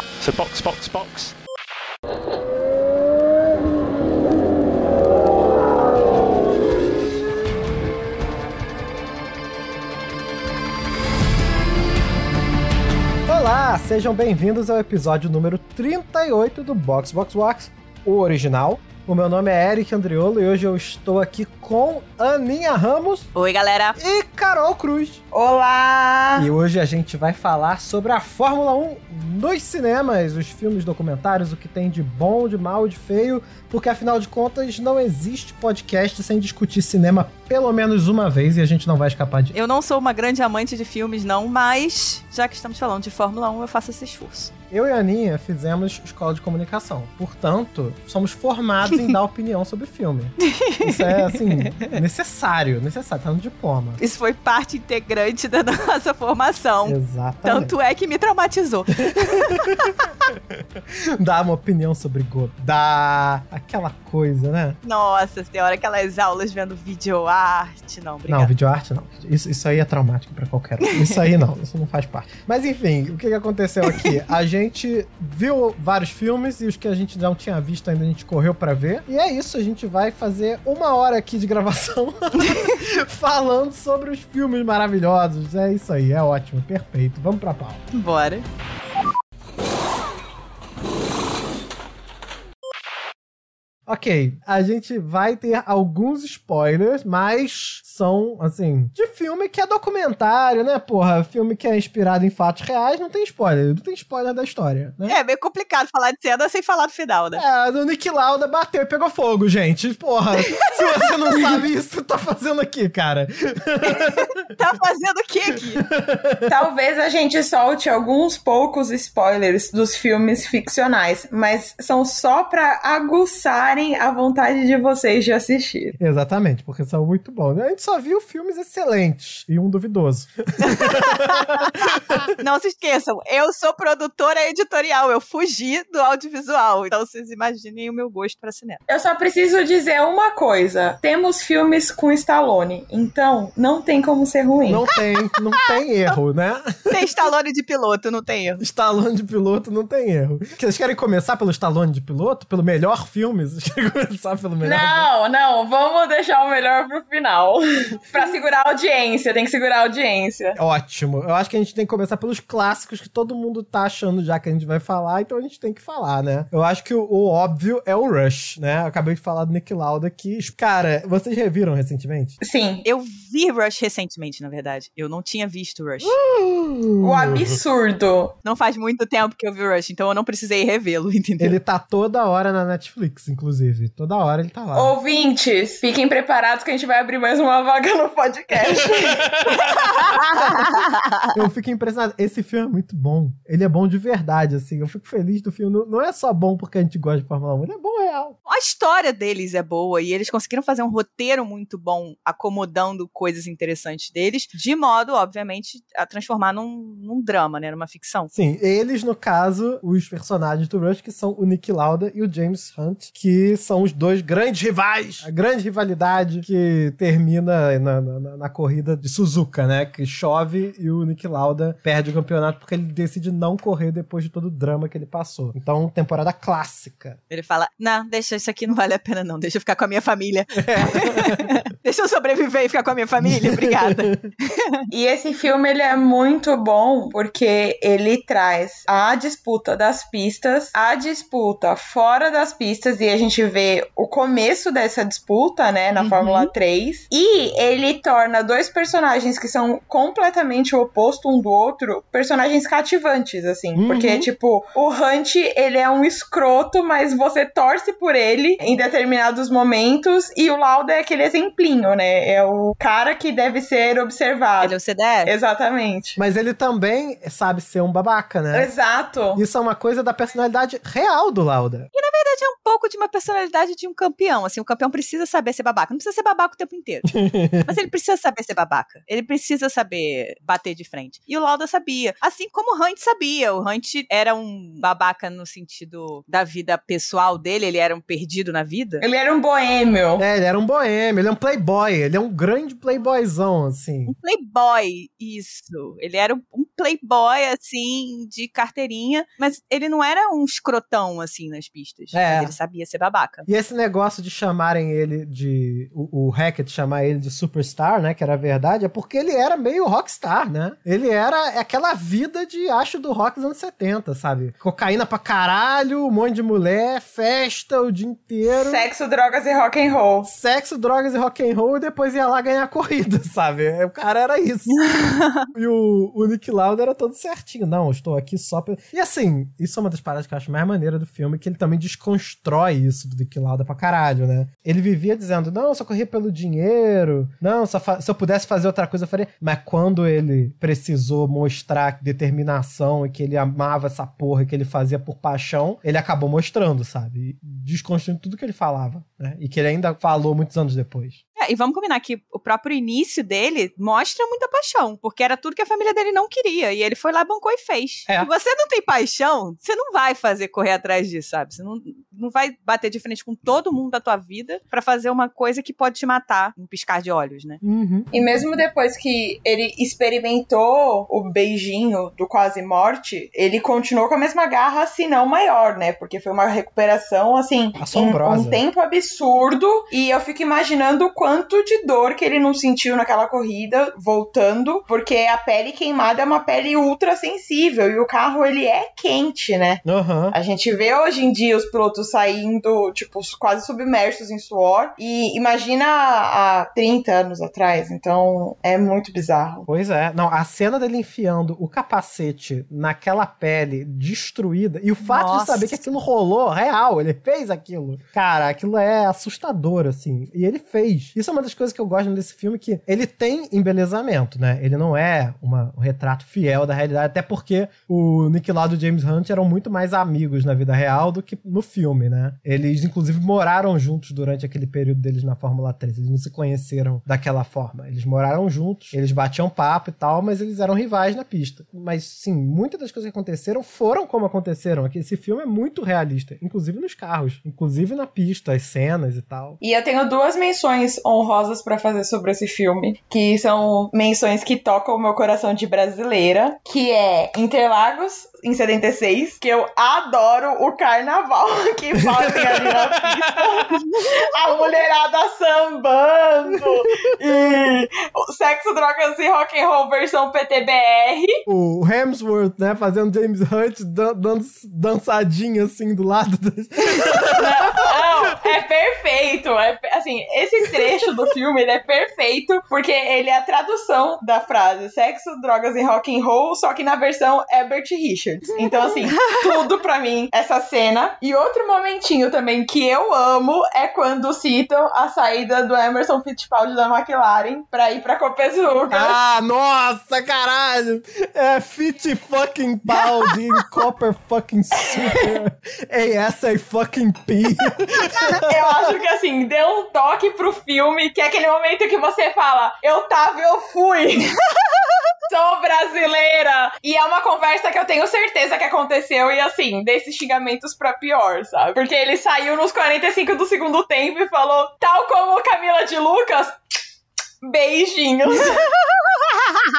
So box, box, box. Olá, sejam bem-vindos ao episódio número 38 do Box Box Box, o original. O meu nome é Eric Andriolo e hoje eu estou aqui com Aninha Ramos Oi, galera. e Carol Cruz. Olá! E hoje a gente vai falar sobre a Fórmula 1 nos cinemas, os filmes documentários, o que tem de bom, de mal, de feio, porque afinal de contas não existe podcast sem discutir cinema pelo menos uma vez e a gente não vai escapar disso. Eu não sou uma grande amante de filmes, não, mas já que estamos falando de Fórmula 1, eu faço esse esforço. Eu e a Aninha fizemos escola de comunicação. Portanto, somos formados em dar opinião sobre filme. Isso é, assim, necessário. Necessário, tá no diploma. Isso foi parte integrante da nossa formação. Exatamente. Tanto é que me traumatizou. Dar uma opinião sobre Godard, aquela coisa, né? Nossa senhora, aquelas aulas vendo videoarte. Não, Não, obrigada. videoarte não. Isso, isso aí é traumático pra qualquer um. Isso aí não, isso não faz parte. Mas enfim, o que aconteceu aqui? A gente viu vários filmes e os que a gente não tinha visto ainda a gente correu pra ver. E é isso, a gente vai fazer uma hora aqui de gravação falando sobre os filmes maravilhosos. É isso aí, é ótimo, perfeito. Vamos pra pau. Bora. Ok, a gente vai ter alguns spoilers, mas são, assim, de filme que é documentário, né, porra? Filme que é inspirado em fatos reais, não tem spoiler. Não tem spoiler da história, né? É meio complicado falar de cena sem falar do final, né? É, do Nick Lauda bateu e pegou fogo, gente. Porra, se você não sabe isso, você tá fazendo aqui, cara. Tá fazendo o que aqui? Talvez a gente solte alguns poucos spoilers dos filmes ficcionais, mas são só pra aguçarem a vontade de vocês de assistir. Exatamente, porque são muito bons. A gente só viu filmes excelentes e um duvidoso. Não se esqueçam, eu sou produtora editorial, eu fugi do audiovisual. Então vocês imaginem o meu gosto pra cinema. Eu só preciso dizer uma coisa: temos filmes com Stallone, então não tem como ser ruim. Não tem, não tem erro, né? Tem Stallone de piloto, não tem erro. Stallone de piloto não tem erro. Vocês querem começar pelo Stallone de piloto? Pelo melhor filme? Querem começar pelo melhor Não, não, vamos deixar o melhor pro final. pra segurar a audiência, tem que segurar a audiência. Ótimo. Eu acho que a gente tem que começar pelos clássicos que todo mundo tá achando já que a gente vai falar, então a gente tem que falar, né? Eu acho que o, o óbvio é o Rush, né? Eu acabei de falar do Nick Lauda que, cara, vocês reviram recentemente? Sim, Eu vi Rush recentemente, na verdade. Eu não tinha visto Rush. o absurdo. Não faz muito tempo que eu vi Rush, então eu não precisei revê-lo, entendeu? Ele tá toda hora na Netflix, inclusive. Toda hora ele tá lá. Ouvintes, fiquem preparados que a gente vai abrir mais uma vaga no podcast. Eu fico impressionado. Esse filme é muito bom. Ele é bom de verdade, assim. Eu fico feliz do filme. Não- Não é só bom porque a gente gosta de Fórmula 1. Ele é bom real. A história deles é boa e eles conseguiram fazer um roteiro muito bom, acomodando coisas interessantes deles, de modo, obviamente, a transformar num, num drama, né? Numa ficção. Sim, eles, no caso, os personagens do Rush, que são o Nick Lauda e o James Hunt, que são os dois grandes rivais. A grande rivalidade que termina na, na- na corrida de Suzuka, né? Que chove e o Nick Lauda perde o campeonato porque ele decide não correr depois de todo o drama que ele passou. Então, temporada clássica. Ele fala: Não, deixa isso aqui, não vale a pena, não. Deixa eu ficar com a minha família. deixa eu sobreviver e ficar com a minha família. Obrigada. E esse filme ele é muito bom porque ele traz a disputa das pistas, a disputa fora das pistas e a gente vê o começo dessa disputa, né, na Uhum. Fórmula 3. E ele torna dois personagens que são completamente o oposto um do outro, personagens cativantes assim, Uhum. porque tipo, o Hunt, ele é um escroto, mas você torce por ele em determinados momentos e o Lauda é aquele exemplinho, né? É o cara que deve ser observado. Ele é o CDF? Exatamente. Mas ele também sabe ser um babaca, né? Exato. Isso é uma coisa da personalidade real do Lauda. Na verdade, é um pouco de uma personalidade de um campeão. Assim, o campeão precisa saber ser babaca. Não precisa ser babaca o tempo inteiro. mas ele precisa saber ser babaca. Ele precisa saber bater de frente. E o Lauda sabia. Assim como o Hunt sabia. O Hunt era um babaca no sentido da vida pessoal dele. Ele era um perdido na vida. Ele era um boêmio. É, ele era um boêmio. Ele é um playboy. Ele é um grande playboyzão, assim. Um playboy, isso. Ele era um playboy, assim, de carteirinha. Mas ele não era um escrotão, assim, nas pistas. É. Mas ele sabia ser babaca. E esse negócio de chamarem ele de. O, o Hackett chamar ele de superstar, né? Que era verdade, é porque ele era meio rockstar, né? Ele era aquela vida de acho do rock dos anos 70, sabe? Cocaína pra caralho, um monte de mulher, festa o dia inteiro. Sexo, drogas e rock and roll. Sexo, drogas e rock and roll e depois ia lá ganhar a corrida, sabe? O cara era isso. e o, o Nick Lauda era todo certinho. Não, eu estou aqui só pra... E assim, isso é uma das paradas que eu acho mais maneira do filme, que ele também desconstrói isso Lauda pra caralho, né? Ele vivia dizendo, não, só corria pelo dinheiro, não, se eu pudesse fazer outra coisa eu faria. Mas quando ele precisou mostrar determinação e que ele amava essa porra que ele fazia por paixão, ele acabou mostrando, sabe? Desconstruindo tudo que ele falava, né? E que ele ainda falou muitos anos depois. E vamos combinar que o próprio início dele mostra muita paixão, porque era tudo que a família dele não queria, e ele foi lá, bancou e fez. É. Se você não tem paixão, você não vai fazer correr atrás disso, sabe? Você não, não vai bater de frente com todo mundo da tua vida pra fazer uma coisa que pode te matar em piscar de olhos, né? Uhum. E mesmo depois que ele experimentou o beijinho do quase morte, ele continuou com a mesma garra, se não maior, né? Porque foi uma recuperação, assim, Assombrosa. em um tempo absurdo. E eu fico imaginando o quanto de dor que ele não sentiu naquela corrida, voltando, porque a pele queimada é uma pele ultra sensível. E o carro, ele é quente, né? Aham. A gente vê hoje em dia os pilotos saindo, tipo, quase submersos em suor. E imagina há 30 anos atrás. Então, é muito bizarro. Pois é. Não, a cena dele enfiando o capacete naquela pele destruída e o fato de Nossa. saber que aquilo rolou real, ele fez aquilo. Cara, aquilo é assustador, assim. E ele fez. Isso é uma das coisas que eu gosto desse filme, que ele tem embelezamento, né? Ele não é uma- um retrato fiel da realidade, até porque o Nick Lauda e o James Hunt eram muito mais amigos na vida real do que no filme, né? Eles, inclusive, moraram juntos durante aquele período deles na Fórmula 3. Eles não se conheceram daquela forma. Eles moraram juntos, eles batiam papo e tal, mas eles eram rivais na pista. Mas, sim, muitas das coisas que aconteceram foram como aconteceram. Esse filme é muito realista, inclusive nos carros, inclusive na pista, as cenas e tal. E eu tenho duas menções honrosas pra fazer sobre esse filme, que são menções que tocam o meu coração de brasileira, que é Interlagos em 76, que eu adoro o carnaval que fazem ali na pista. A mulherada sambando e o sexo, drogas e rock and roll versão PTBR. O Hemsworth, né, fazendo James Hunt dan- dando dançadinha assim do lado das... Não, é perfeito. É, assim, esse trecho do filme ele é perfeito porque ele é a tradução da frase sexo, drogas e rock and roll, só que na versão Herbert Richards. Então, assim, tudo pra mim essa cena. E outro momentinho também que eu amo é quando citam a saída do Emerson Fittipaldi da McLaren pra ir pra Copesuca. Ah, nossa, caralho! É fit fucking pound em copper fucking super ASA fucking P. Eu acho que assim, deu um toque pro filme, que é aquele momento que você fala, eu tava, eu fui. Sou brasileira! E é uma conversa que eu tenho certeza que aconteceu, e assim, desses xingamentos pra pior, sabe? Porque ele saiu nos 45 do segundo tempo e falou, tal como Camila de Lucas, beijinhos.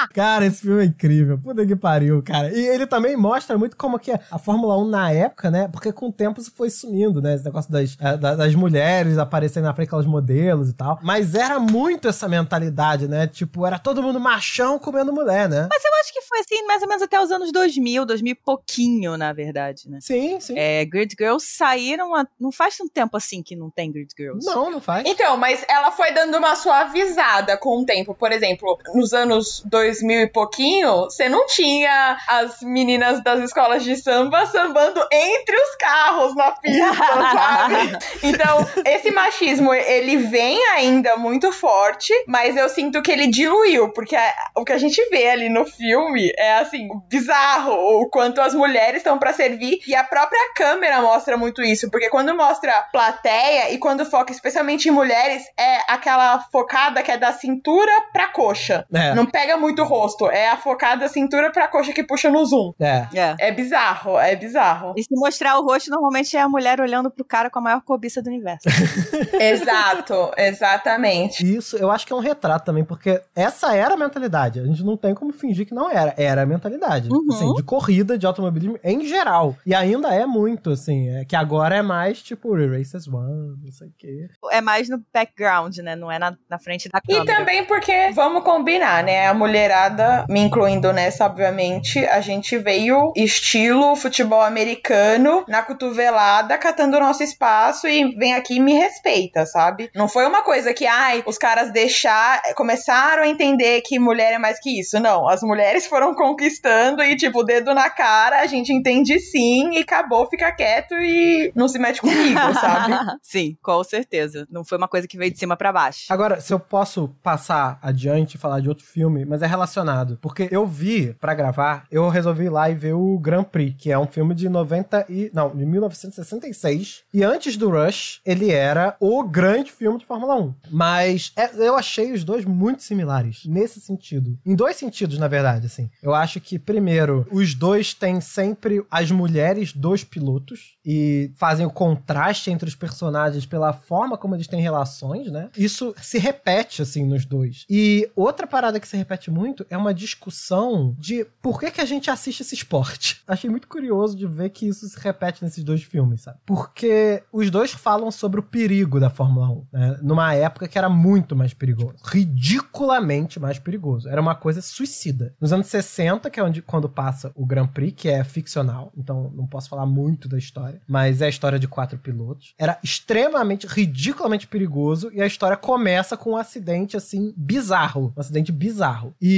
Cara, esse filme é incrível. Puta que pariu, cara. E ele também mostra muito como que a Fórmula 1 na época, né? Porque com o tempo isso foi sumindo, né? Esse negócio das, eh, da- das mulheres aparecendo na frente aquelas modelos e tal. Mas era muito essa mentalidade, né? Tipo, era todo mundo machão comendo mulher, né? Mas eu acho que foi assim, mais ou menos até os anos 2000, 2000 e pouquinho, na verdade, né? Sim, sim. É, Grid Girls saíram. a- Não faz tanto tempo assim que não tem Grid Girls. Não, não faz. Então, mas ela foi dando uma suavizada com o tempo. Por exemplo, nos anos 2000 e pouquinho, você não tinha as meninas das escolas de samba sambando entre os carros na pista, sabe? Então, esse machismo, ele vem ainda muito forte, mas eu sinto que ele diluiu, porque o que a gente vê ali no filme é, assim, bizarro, o quanto as mulheres estão para servir, e a própria câmera mostra muito isso, porque quando mostra plateia e quando foca especialmente em mulheres, é aquela focada que é da cintura pra coxa. É. Não pega muito o rosto, é a focada cintura pra coxa que puxa no zoom. É. É. É bizarro, é bizarro. E se mostrar o rosto, normalmente é a mulher olhando pro cara com a maior cobiça do universo. Exato, exatamente. E Isso eu acho que é um retrato também, porque essa era a mentalidade. A gente não tem como fingir que não era. Era a mentalidade. Uhum. Assim, de corrida, de automobilismo em geral. E ainda é muito, assim. É que agora é mais tipo Races One, não sei o quê. é mais no background, né? Não é na, na frente da E câmera. também porque, vamos combinar, né? A mulherada, me incluindo nessa, obviamente, a gente veio estilo futebol americano, na cotovelada, catando o nosso espaço e vem aqui e me respeita, sabe? Não foi uma coisa que, ai, os caras deixar, começaram a entender que mulher é mais que isso. Não, as mulheres foram conquistando e, tipo, dedo na cara, a gente entende sim e acabou, fica quieto e não se mete comigo, sabe? Sim, com certeza. Não foi uma coisa que veio de cima pra baixo. Agora, se eu posso passar adiante e falar de outro filme, mas é relacionado. Porque eu vi, pra gravar, eu resolvi ir lá e ver o Grand Prix, que é um filme de 90 e... Não, de 1966. E antes do Rush, ele era o grande filme de Fórmula 1. Mas é- eu achei os dois muito similares, nesse sentido. Em dois sentidos, na verdade, assim. Eu acho que, primeiro, os dois têm sempre as mulheres dos pilotos e fazem o contraste entre os personagens pela forma como eles têm relações, né? Isso se repete, assim, nos dois. E outra parada que se repete muito é uma discussão de por que, que a gente assiste esse esporte. Achei muito curioso de ver que isso se repete nesses dois filmes, sabe? Porque os dois falam sobre o perigo da Fórmula 1, né? Numa época que era muito mais perigoso. Ridiculamente mais perigoso. Era uma coisa suicida. Nos anos 60, que é onde, quando passa o Grand Prix, que é ficcional, então não posso falar muito da história, mas é a história de quatro pilotos. Era extremamente, ridiculamente perigoso e a história começa com um acidente, assim, bizarro. Um acidente bizarro. E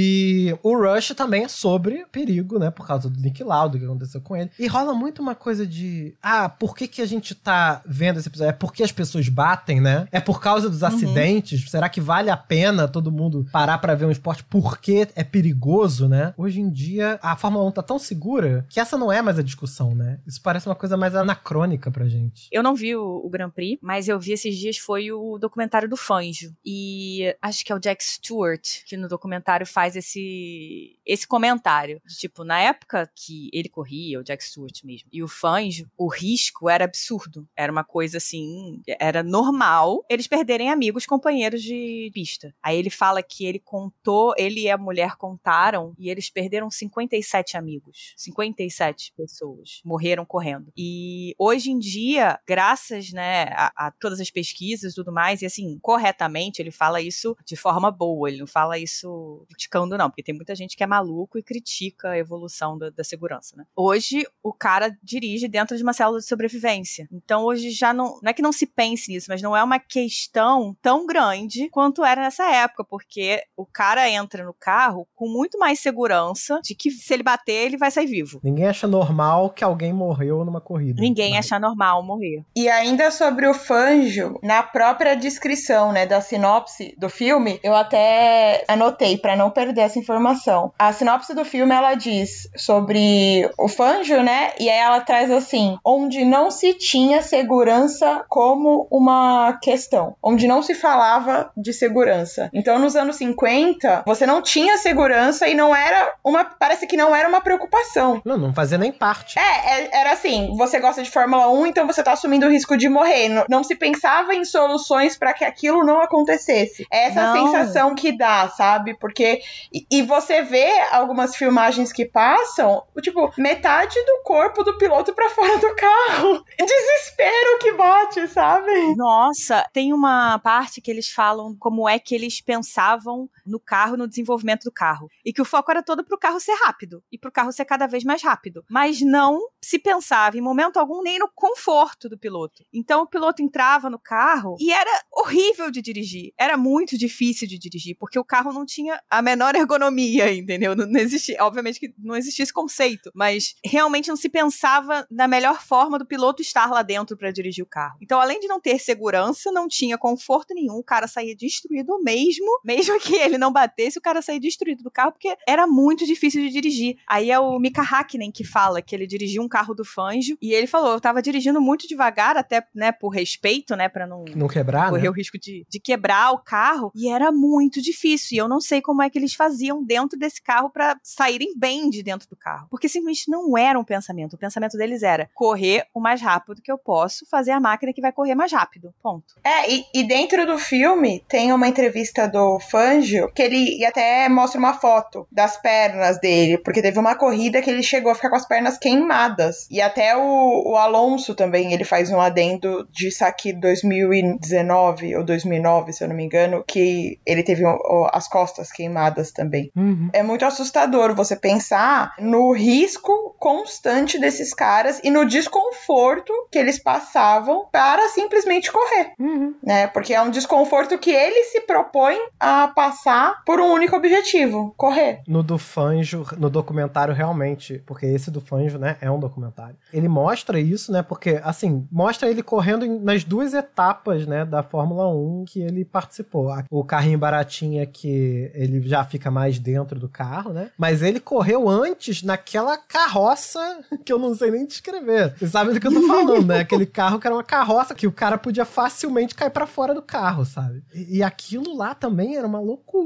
o Rush também é sobre perigo, né? Por causa do Nick Lauda, o que aconteceu com ele. E rola muito uma coisa de, ah, por que que a gente tá vendo esse episódio? É porque as pessoas batem, né? É por causa dos acidentes? Será que vale a pena todo mundo parar pra ver um esporte porque é perigoso, né? Hoje em dia, a Fórmula 1 tá tão segura que essa não é mais a discussão, né? Isso parece uma coisa mais anacrônica pra gente. Eu não vi o, o Grand Prix, mas eu vi esses dias foi o documentário do Fanjo. E acho que é o Jack Stewart que no documentário faz esse esse comentário. Tipo, na época que ele corria, o Jack Stewart mesmo, e o Fanjo, o risco era absurdo. Era uma coisa assim, era normal eles perderem amigos, companheiros de pista. Aí ele fala que ele contou, ele e a mulher contaram e eles perderam 57 amigos. 57 pessoas morreram correndo. E hoje em dia, graças, né, a, a todas as pesquisas e tudo mais, e assim, corretamente, ele fala isso de forma boa, ele não fala isso criticando, não, porque tem muita gente que é maluco e critica a evolução da, da segurança, né? Hoje, o cara dirige dentro de uma célula de sobrevivência. Então, hoje já não, não é que não se pense nisso, mas não é uma questão tão grande quanto era nessa época, porque o cara entra no carro com muito mais segurança de que se ele bater, ele vai sair vivo. Ninguém acha normal que alguém morreu numa corrida. Ninguém Não. achar normal morrer. E ainda sobre o Fanjo, na própria descrição, né, da sinopse do filme, eu até anotei pra não perder essa informação. A sinopse do filme ela diz sobre o Fanjo, né? E aí ela traz assim: onde não se tinha segurança como uma questão, onde não se falava de segurança. Então, nos anos 50, você não tinha segurança e não era uma, parece que não era uma preocupação. Não, não fazia nem parte. É, é- era assim, você gosta de Fórmula 1, então você tá assumindo o risco de morrer. Não, não se pensava em soluções pra que aquilo não acontecesse. É essa Não. sensação que dá, sabe? Porque e, e você vê algumas filmagens que passam, tipo, metade do corpo do piloto pra fora do carro. Desespero que bate, sabe? Nossa, tem uma parte que eles falam como é que eles pensavam no carro, no desenvolvimento do carro. E que o foco era todo pro carro ser rápido e pro carro ser cada vez mais rápido. Mas não se pensava em momento algum nem no conforto do piloto. Então o piloto entrava no carro e era horrível de dirigir. Era muito difícil de dirigir, porque o carro não tinha a menor ergonomia, entendeu? Não, não existia, obviamente que não existia esse conceito, mas realmente não se pensava na melhor forma do piloto estar lá dentro para dirigir o carro. Então, além de não ter segurança, não tinha conforto nenhum, o cara saía destruído mesmo, mesmo que ele não batesse, o cara saía destruído do carro, porque era muito difícil de dirigir. Aí é o Mika Hakkinen que fala que ele dirigiu um carro do Fangio, e ele falou, eu tava dirigindo muito devagar, até, né, por respeito, né, pra não... Não quebrar, Correr né? o risco de, de quebrar o carro, e era muito difícil, e eu não sei como é que eles faziam dentro desse carro para saírem bem de dentro do carro. Porque simplesmente não era um pensamento. O pensamento deles era correr o mais rápido que eu posso, fazer a máquina que vai correr mais rápido. Ponto. É, e, e dentro do filme tem uma entrevista do Fangio que ele e até mostra uma foto das pernas dele, porque teve uma corrida que ele chegou a ficar com as pernas queimadas. E até o, o Alonso também, ele faz um adendo disso aqui 2019 ou 2009, se eu não me engano, que ele teve o- as costas queimadas também. Uhum. É muito assustador você pensar no risco constante desses caras e no desconforto que eles passavam para simplesmente correr, Uhum. né? Porque é um desconforto que ele se propõe a passar por um único objetivo, correr. No do Fanjo, no documentário, realmente, porque esse do Fanjo, né, é um documentário. Ele mostra isso, né, porque, assim, mostra ele correndo nas duas etapas, né, da Fórmula 1 que ele participou. O carrinho baratinho é que ele já fica mais dentro do carro, né, mas ele correu antes naquela carroça que eu não sei nem descrever. Vocês sabem do que eu tô falando, né? Aquele carro que era uma carroça que o cara podia facilmente cair pra fora do carro, sabe? E, e aquilo lá também era uma loucura.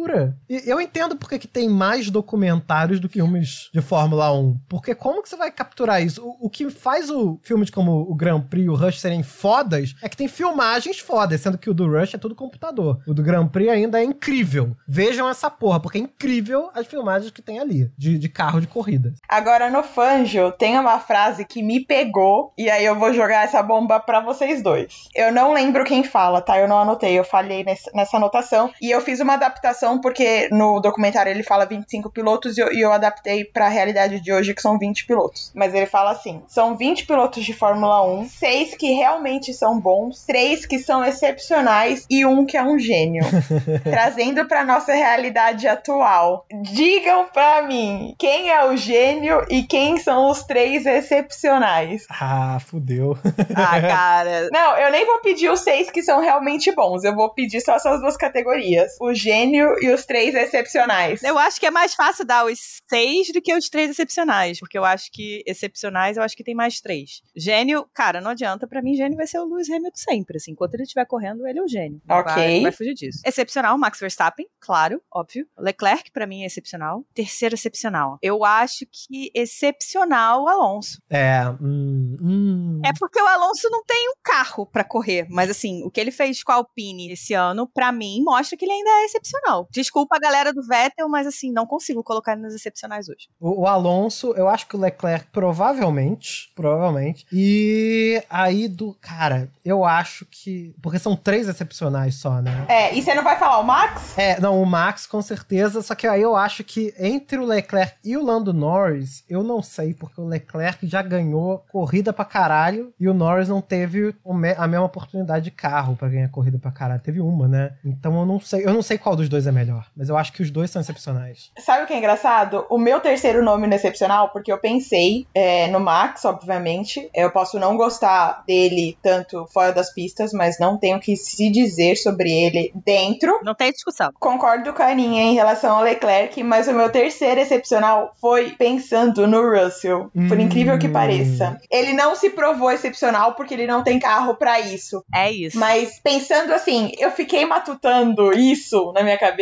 E eu entendo porque que tem mais documentários do que filmes de Fórmula 1. Porque como que você vai capturar isso? O, o que faz o filmes como o Grand Prix e o Rush serem fodas é que tem filmagens fodas, sendo que o do Rush é tudo computador. O do Grand Prix ainda é incrível. Vejam essa porra, porque é incrível as filmagens que tem ali, de, de carro de corrida. Agora no Fangio tem uma frase que me pegou e aí eu vou jogar essa bomba pra vocês dois. Eu não lembro quem fala, tá? Eu não anotei, eu falhei nessa anotação e eu fiz uma adaptação porque no documentário ele fala 25 pilotos e eu, e eu adaptei pra realidade de hoje que são 20 pilotos. Mas ele fala assim: são 20 pilotos de Fórmula 1, seis que realmente são bons, três que são excepcionais e um que é um gênio. Trazendo pra nossa realidade atual. Digam pra mim quem é o gênio e quem são os três excepcionais. Ah, fudeu. Ah, cara. Não, eu nem vou pedir os seis que são realmente bons. Eu vou pedir só essas duas categorias: o gênio e os três excepcionais. Eu acho que é mais fácil dar os seis do que os três excepcionais, porque eu acho que excepcionais eu acho que tem mais três. Gênio, cara, não adianta. Pra mim, gênio vai ser o Lewis Hamilton sempre. Assim, enquanto ele estiver correndo, ele é o gênio. Não Ok. Vai, não vai fugir disso. Excepcional, Max Verstappen, claro, óbvio. Leclerc, pra mim, é excepcional. Terceiro, excepcional. Eu acho que excepcional, Alonso. É, hum, hum. É porque o Alonso não tem um carro pra correr, mas assim, o que ele fez com a Alpine esse ano, pra mim, mostra que ele ainda é excepcional. Desculpa a galera do Vettel, mas assim, não consigo colocar ele nos excepcionais hoje. O, o Alonso, eu acho que o Leclerc provavelmente, provavelmente. E aí do, cara, eu acho que, porque são três excepcionais só, né? É, e você não vai falar o Max? É, não, o Max com certeza, só que aí eu acho que entre o Leclerc e o Lando Norris, eu não sei, porque o Leclerc já ganhou corrida pra caralho e o Norris não teve a mesma oportunidade de carro pra ganhar corrida pra caralho. Teve uma, né? Então eu não sei, eu não sei qual dos dois é melhor, mas eu acho que os dois são excepcionais. Sabe o que é engraçado? O meu terceiro nome no excepcional, porque eu pensei é, no Max, obviamente. Eu posso não gostar dele tanto fora das pistas, mas não tenho que se dizer sobre ele dentro. Não tem discussão. Concordo com a Aninha em relação ao Leclerc, mas o meu terceiro excepcional foi pensando no Russell. Por Hum. incrível que pareça. Ele não se provou excepcional porque ele não tem carro pra isso. É isso. Mas pensando assim, eu fiquei matutando isso na minha cabeça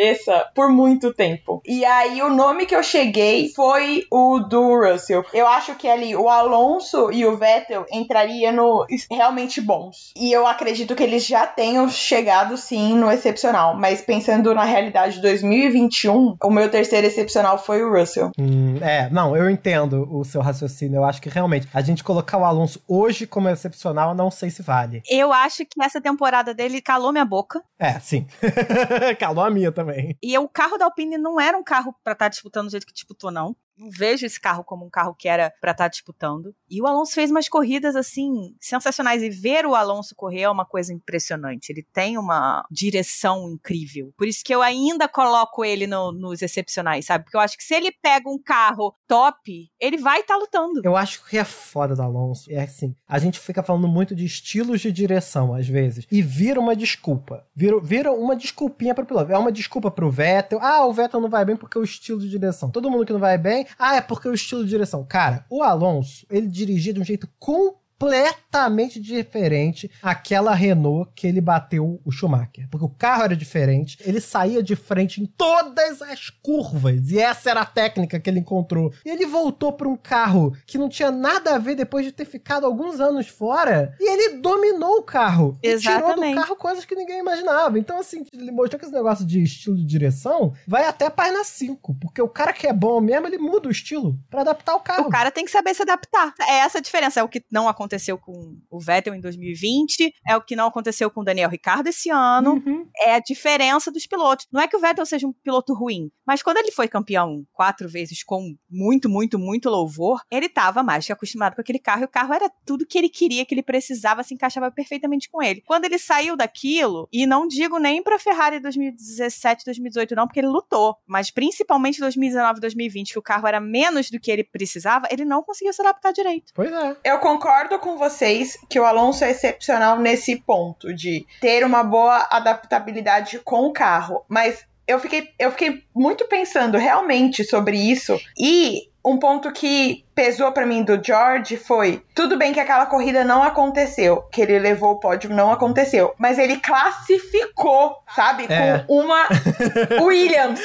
por muito tempo. E aí o nome que eu cheguei foi o do Russell. Eu acho que ali o Alonso e o Vettel entraria no realmente bons. E eu acredito que eles já tenham chegado sim no excepcional. Mas pensando na realidade de 2021, o meu terceiro excepcional foi o Russell. Hum, é, não, eu entendo o seu raciocínio. Eu acho que realmente a gente colocar o Alonso hoje como excepcional, eu não sei se vale. Eu acho que essa temporada dele calou minha boca. É, sim. Calou a minha também. Também. E o carro da Alpine não era um carro para estar tá disputando do jeito que disputou, não não vejo esse carro como um carro que era para estar tá disputando. E o Alonso fez umas corridas assim sensacionais e ver o Alonso correr é uma coisa impressionante. Ele tem uma direção incrível. Por isso que eu ainda coloco ele no, nos excepcionais, sabe? Porque eu acho que se ele pega um carro top, ele vai estar tá lutando. Eu acho que é foda do Alonso. É assim, a gente fica falando muito de estilos de direção às vezes e vira uma desculpa. Vira, vira uma desculpinha para piloto. É uma desculpa pro Vettel. Ah, o Vettel não vai bem porque é o estilo de direção. Todo mundo que não vai bem ah, é porque o estilo de direção. Cara, o Alonso, ele dirigia de um jeito completamente completamente diferente aquela Renault que ele bateu o Schumacher. Porque o carro era diferente, ele saía de frente em todas as curvas. E essa era a técnica que ele encontrou. E ele voltou para um carro que não tinha nada a ver depois de ter ficado alguns anos fora. E ele dominou o carro. Exatamente. E tirou do carro coisas que ninguém imaginava. Então, assim, ele mostrou que esse negócio de estilo de direção vai até a página 5. Porque o cara que é bom mesmo, ele muda o estilo para adaptar o carro. O cara tem que saber se adaptar. É essa a diferença. É o que não aconteceu aconteceu com o Vettel em 2020, é o que não aconteceu com o Daniel Ricciardo esse ano, uhum. é a diferença dos pilotos. Não é que o Vettel seja um piloto ruim, mas quando ele foi campeão quatro vezes com muito, muito, muito louvor, ele estava mais que acostumado com aquele carro e o carro era tudo que ele queria, que ele precisava, se encaixava perfeitamente com ele. Quando ele saiu daquilo, e não digo nem para Ferrari 2017, 2018 não, porque ele lutou, mas principalmente 2019, 2020, que o carro era menos do que ele precisava, ele não conseguiu se adaptar direito. Pois é. Eu concordo com vocês que o Alonso é excepcional nesse ponto de ter uma boa adaptabilidade com o carro, mas eu fiquei, eu fiquei muito pensando realmente sobre isso e um ponto que pesou para mim do George foi: tudo bem que aquela corrida não aconteceu, que ele levou o pódio não aconteceu, mas ele classificou, sabe? É. Com uma Williams.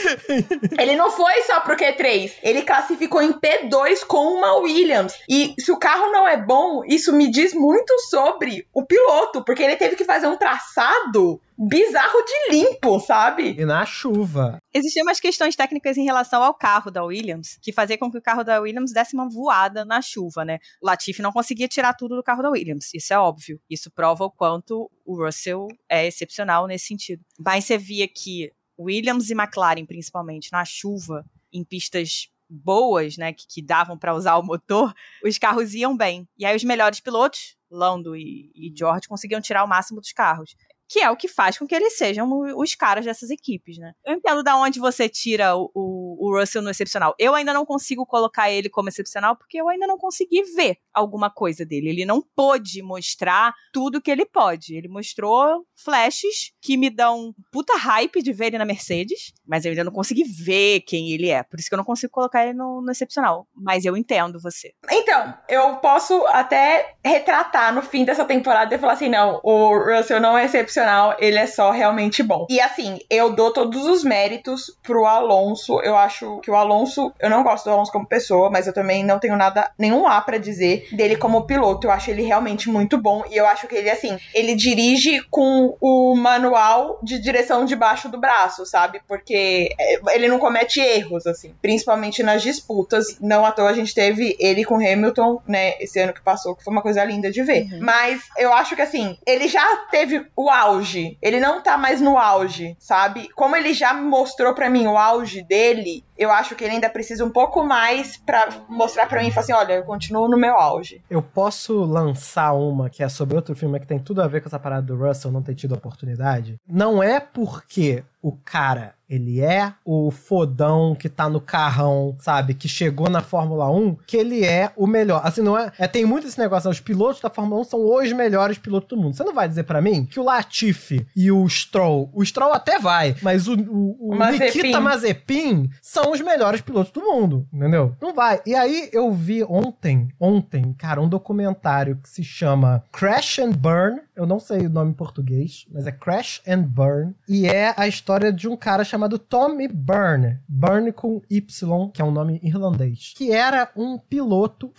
ele não foi só pro Q3, ele classificou em P2 com uma Williams. E se o carro não é bom, isso me diz muito sobre o piloto, porque ele teve que fazer um traçado bizarro de limpo, sabe? E na chuva. Existiam umas questões técnicas em relação ao carro da Williams, que fazia com que o carro da Williams desse uma voada na chuva, né? O Latifi não conseguia tirar tudo do carro da Williams, isso é óbvio. Isso prova o quanto o Russell é excepcional nesse sentido. Mas você via que Williams e McLaren, principalmente, na chuva, em pistas boas, né, que, que davam para usar o motor, os carros iam bem. E aí os melhores pilotos, Lando e, e George, conseguiam tirar o máximo dos carros que é o que faz com que eles sejam os caras dessas equipes, né? Eu entendo da onde você tira o, o, o, Russell no excepcional. Eu ainda não consigo colocar ele como excepcional porque eu ainda não consegui ver alguma coisa dele. Ele não pôde mostrar tudo que ele pode. Ele mostrou flashes que me dão puta hype de ver ele na Mercedes, mas eu ainda não consegui ver quem ele é. Por isso que eu não consigo colocar ele no, no excepcional. Mas eu entendo você. Então, eu posso até retratar no fim dessa temporada e falar assim: não, o Russell não é excepcional ele é só realmente bom. E assim, eu dou todos os méritos pro Alonso. Eu acho que o Alonso, eu não gosto do Alonso como pessoa, mas eu também não tenho nada, nenhum A para dizer dele como piloto. Eu acho ele realmente muito bom e eu acho que ele assim, ele dirige com o manual de direção debaixo do braço, sabe? Porque é, ele não comete erros assim, principalmente nas disputas. Não à toa a gente teve ele com Hamilton, né, esse ano que passou, que foi uma coisa linda de ver. Uhum. Mas eu acho que assim, ele já teve o auge auge. Ele não tá mais no auge, sabe? Como ele já mostrou para mim o auge dele, eu acho que ele ainda precisa um pouco mais para mostrar para mim, falar assim, olha, eu continuo no meu auge. Eu posso lançar uma que é sobre outro filme que tem tudo a ver com essa parada do Russell não ter tido oportunidade. Não é porque o cara ele é o fodão que tá no carrão, sabe? Que chegou na Fórmula 1, que ele é o melhor. Assim, não é. é tem muito esse negócio, os pilotos da Fórmula 1 são os melhores pilotos do mundo. Você não vai dizer para mim que o Latifi e o Stroll, o Stroll até vai, mas o, o, o Mazepin. Nikita Mazepin são os melhores pilotos do mundo, entendeu? Não vai. E aí eu vi ontem, ontem, cara, um documentário que se chama Crash and Burn. Eu não sei o nome em português, mas é Crash and Burn. E é a história de um cara chamado Tommy Byrne, Byrne com Y, que é um nome irlandês, que era um piloto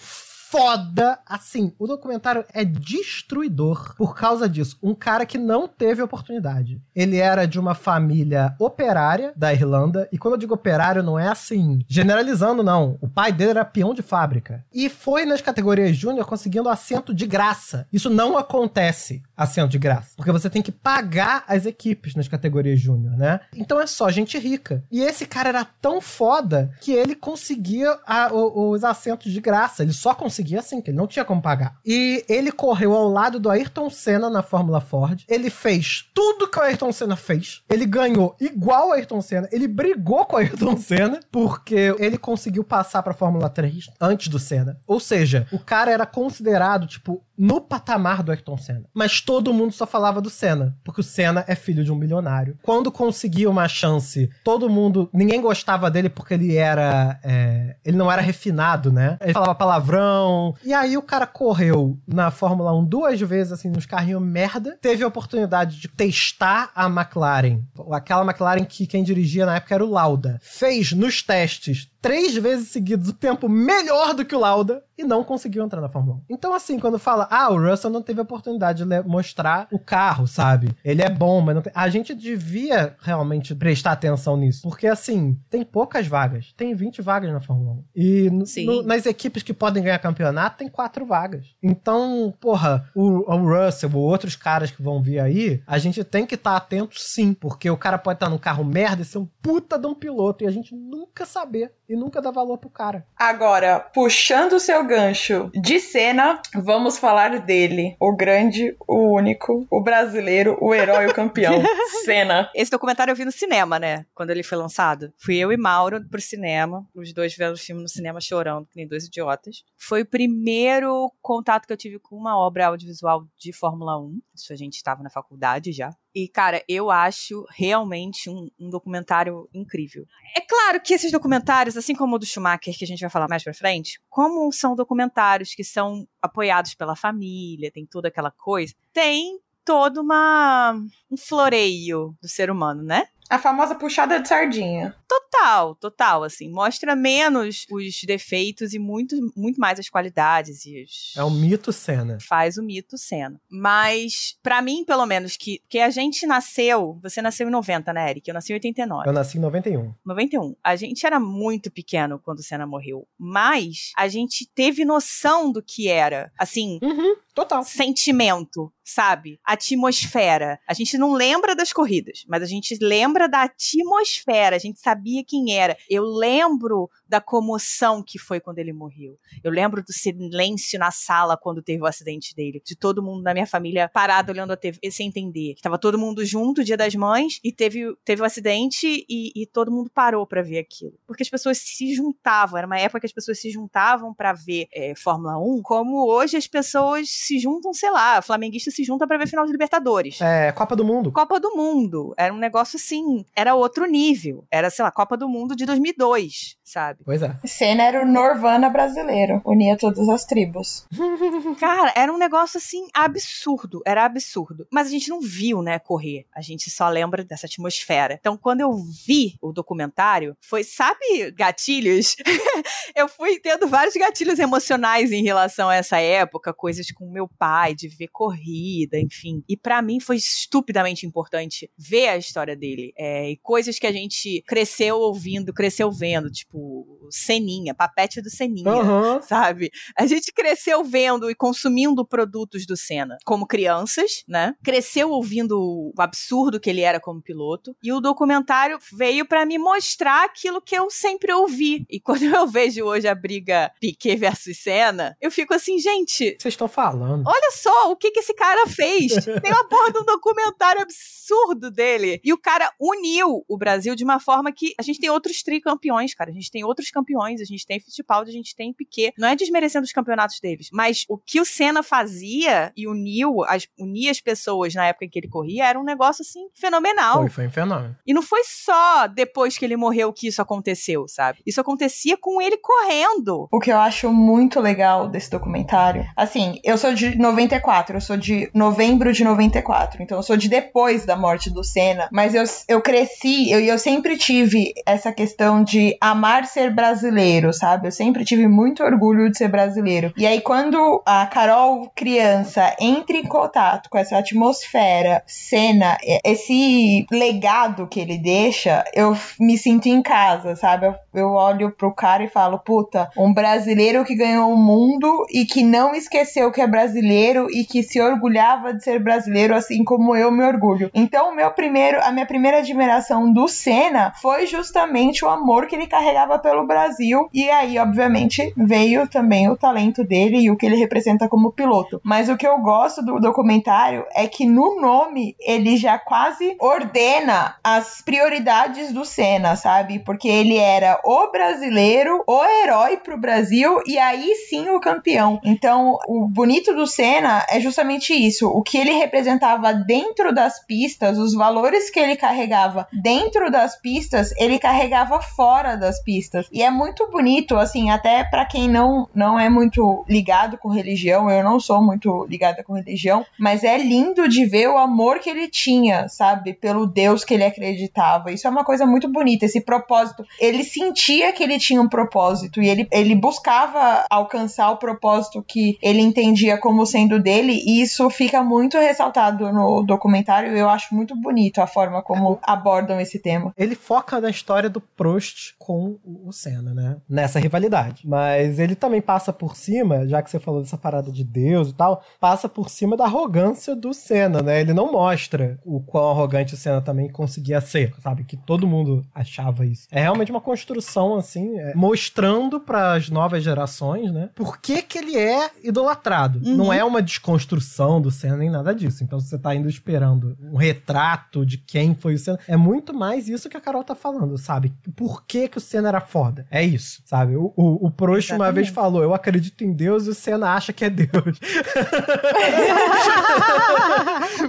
foda. Assim, o documentário é destruidor por causa disso. Um cara que não teve oportunidade. Ele era de uma família operária da Irlanda. E quando eu digo operário, não é assim, generalizando, não. O pai dele era peão de fábrica. E foi nas categorias júnior conseguindo assento de graça. Isso não acontece, assento de graça. Porque você tem que pagar as equipes nas categorias júnior, né? Então é só gente rica. E esse cara era tão foda que ele conseguia a, os assentos de graça. Ele só conseguia assim, que ele não tinha como pagar. E ele correu ao lado do Ayrton Senna na Fórmula Ford. Ele fez tudo que o Ayrton Senna fez. Ele ganhou igual o Ayrton Senna. Ele brigou com o Ayrton Senna porque ele conseguiu passar pra Fórmula 3 antes do Senna. Ou seja, o cara era considerado, tipo, no patamar do Ayrton Senna. Mas todo mundo só falava do Senna, porque o Senna é filho de um milionário. Quando conseguia uma chance, todo mundo. Ninguém gostava dele porque ele era. É, ele não era refinado, né? Ele falava palavrão. E aí o cara correu na Fórmula 1 duas vezes, assim, nos carrinhos merda. Teve a oportunidade de testar a McLaren. Aquela McLaren que quem dirigia na época era o Lauda. Fez nos testes três vezes seguidos o tempo melhor do que o Lauda e não conseguiu entrar na Fórmula 1. Então, assim, quando fala, ah, o Russell não teve a oportunidade de mostrar o carro, sabe? Ele é bom, mas não tem... A gente devia realmente prestar atenção nisso. Porque, assim, tem poucas vagas. Tem 20 vagas na Fórmula 1. E no, nas equipes que podem ganhar campeonato, tem quatro vagas. Então, porra, o, o Russell ou outros caras que vão vir aí, a gente tem que estar tá atento sim. Porque o cara pode estar tá num carro merda e ser um puta de um piloto e a gente nunca saber e nunca dá valor pro cara. Agora, puxando o seu gancho de cena, vamos falar dele. O grande, o único, o brasileiro, o herói, o campeão. cena. Esse documentário eu vi no cinema, né? Quando ele foi lançado. Fui eu e Mauro pro cinema, os dois vendo o filme no cinema chorando, que nem dois idiotas. Foi o primeiro contato que eu tive com uma obra audiovisual de Fórmula 1. Isso a gente estava na faculdade já. E, cara, eu acho realmente um, um, documentário incrível. É claro que esses documentários, assim como o do Schumacher, que a gente vai falar mais pra frente, como são documentários que são apoiados pela família, tem toda aquela coisa, tem todo uma, um floreio do ser humano, né? A famosa puxada de sardinha. Total, total, assim, mostra menos os defeitos e muito, muito mais as qualidades e os... É o mito cena. Faz o mito cena. Mas, para mim, pelo menos, que, que a gente nasceu, você nasceu em 90, né, Eric? Eu nasci em 89. Eu nasci em 91. 91. A gente era muito pequeno quando o Senna morreu, mas a gente teve noção do que era, assim... Uhum, total. Sentimento, sabe? Atmosfera. A gente não lembra das corridas, mas a gente lembra da atmosfera. A gente sabia quem era. Eu lembro da comoção que foi quando ele morreu. Eu lembro do silêncio na sala quando teve o acidente dele. De todo mundo da minha família parado olhando a TV sem entender. Tava todo mundo junto, dia das mães, e teve, teve o um acidente e, e, todo mundo parou para ver aquilo. Porque as pessoas se juntavam. Era uma época que as pessoas se juntavam para ver é, Fórmula 1, como hoje as pessoas se juntam, sei lá, flamenguista se junta para ver final de Libertadores. É, Copa do Mundo. Copa do Mundo. Era um negócio assim, era outro nível. Era, sei lá, Copa do Mundo de 2002, sabe? Pois é. Senna era o Norvana brasileiro, unia todas as tribos. Cara, era um negócio assim absurdo, era absurdo. Mas a gente não viu, né, correr. A gente só lembra dessa atmosfera. Então, quando eu vi o documentário, foi, sabe, gatilhos? eu fui tendo vários gatilhos emocionais em relação a essa época, coisas com meu pai, de ver corrida, enfim. E para mim foi estupidamente importante ver a história dele. É, e coisas que a gente cresceu ouvindo, cresceu vendo, tipo Seninha, papete do Seninha, uhum. sabe? A gente cresceu vendo e consumindo produtos do Senna como crianças, né? Cresceu ouvindo o absurdo que ele era como piloto. E o documentário veio para me mostrar aquilo que eu sempre ouvi. E quando eu vejo hoje a briga Piquet versus Senna, eu fico assim, gente. Vocês estão falando. Olha só o que, que esse cara fez. Tem uma porra de um documentário absurdo dele. E o cara uniu o Brasil de uma forma que a gente tem outros tricampeões, cara. A gente tem outros campeões, a gente tem Fittipaldi, a gente tem Piquet. Não é desmerecendo os campeonatos deles, mas o que o Senna fazia e uniu as, unia as pessoas na época em que ele corria era um negócio assim fenomenal. Foi, foi um fenômeno. E não foi só depois que ele morreu que isso aconteceu, sabe? Isso acontecia com ele correndo. O que eu acho muito legal desse documentário, assim, eu sou de 94, eu sou de novembro de 94, então eu sou de depois da morte do Senna, mas eu, eu cresci, eu, eu sempre tive essa questão de amar ser ser brasileiro, sabe? Eu sempre tive muito orgulho de ser brasileiro. E aí, quando a Carol, criança, entra em contato com essa atmosfera, cena, esse legado que ele deixa, eu me sinto em casa, sabe? Eu, olho pro cara e falo, puta, um brasileiro que ganhou o mundo e que não esqueceu que é brasileiro e que se orgulhava de ser brasileiro, assim como eu me orgulho. Então, meu primeiro, a minha primeira admiração do Senna foi justamente o amor que ele carregava pelo Brasil. E aí, obviamente, veio também o talento dele e o que ele representa como piloto. Mas o que eu gosto do documentário é que no nome ele já quase ordena as prioridades do Senna, sabe? Porque ele era o brasileiro, o herói pro Brasil e aí sim o campeão. Então, o bonito do Senna é justamente isso. O que ele representava dentro das pistas, os valores que ele carregava dentro das pistas, ele carregava fora das pistas. E é muito bonito, assim, até para quem não, não é muito ligado com religião, eu não sou muito ligada com religião, mas é lindo de ver o amor que ele tinha, sabe, pelo Deus que ele acreditava. Isso é uma coisa muito bonita, esse propósito. Ele sentia que ele tinha um propósito e ele, ele buscava alcançar o propósito que ele entendia como sendo dele, e isso fica muito ressaltado no documentário. Eu acho muito bonito a forma como abordam esse tema. Ele foca na história do Prost com o Senna, né? Nessa rivalidade. Mas ele também passa por cima, já que você falou dessa parada de Deus e tal, passa por cima da arrogância do Senna, né? Ele não mostra o quão arrogante o Senna também conseguia ser, sabe? Que todo mundo achava isso. É realmente uma construção, assim, é, mostrando para as novas gerações, né? Por que que ele é idolatrado. Uhum. Não é uma desconstrução do Senna nem nada disso. Então você tá indo esperando um retrato de quem foi o Senna. É muito mais isso que a Carol tá falando, sabe? Por que que o Senna era foda? É isso, sabe? O, o, o Proust Exatamente. uma vez falou, eu acredito em Deus e o Senna acha que é Deus.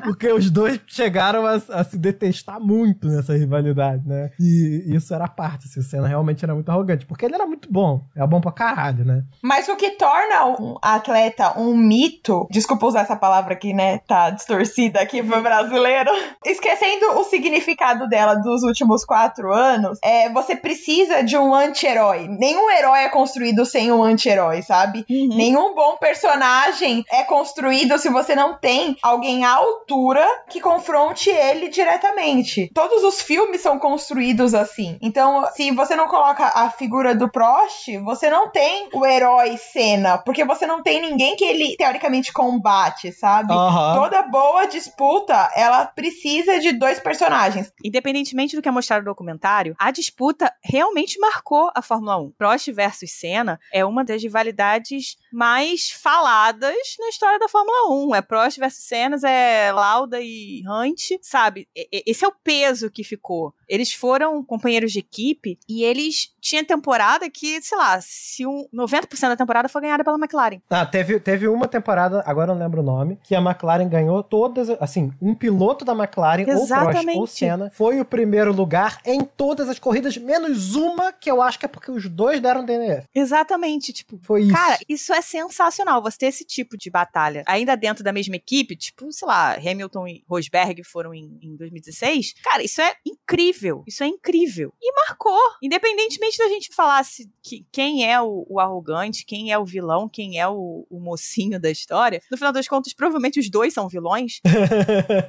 Porque os dois chegaram a, a, se detestar muito nessa rivalidade, né? E isso era parte, assim, o Senna realmente era muito arrogante, porque ele era muito bom, era bom pra caralho, né? Mas o que torna um atleta um mito, desculpa usar essa palavra aqui, né, tá distorcida aqui pro brasileiro, esquecendo o significado dela dos últimos quatro anos, é, você precisa de um anti-herói. Nenhum herói é construído sem um anti-herói, sabe? Uhum. Nenhum bom personagem é construído se você não tem alguém à altura que confronte ele diretamente. Todos os filmes são construídos assim. Então, se você não coloca a figura do Prost, você não tem o herói cena, porque você não tem ninguém que ele teoricamente combate, sabe? Uhum. Toda boa disputa, ela precisa de dois personagens. Independentemente do que é mostrado no documentário, a disputa realmente marcou a Fórmula 1. Prost versus Senna é uma das rivalidades mais faladas na história da Fórmula 1. É Prost versus Senna, é Lauda e Hunt, sabe? Esse é o peso que ficou. Eles foram companheiros de equipe e eles tinham temporada que, sei lá, se um 90% da temporada foi ganhada pela McLaren. Ah, teve, teve uma temporada, agora eu não lembro o nome, que a McLaren ganhou todas, assim, um piloto da McLaren, Exatamente. ou Prost ou Senna, foi o primeiro lugar em todas as corridas, menos uma que eu acho que é porque os dois deram DNF. Exatamente, tipo, foi isso. Cara, isso é sensacional, você ter esse tipo de batalha. Ainda dentro da mesma equipe, tipo, sei lá, Hamilton e Rosberg foram em, em 2016. Cara, isso é incrível. Isso é incrível. E marcou. Independentemente da gente falasse que quem é o, o arrogante, quem é o vilão, quem é o, o, mocinho da história, no final das contas, provavelmente os dois são vilões.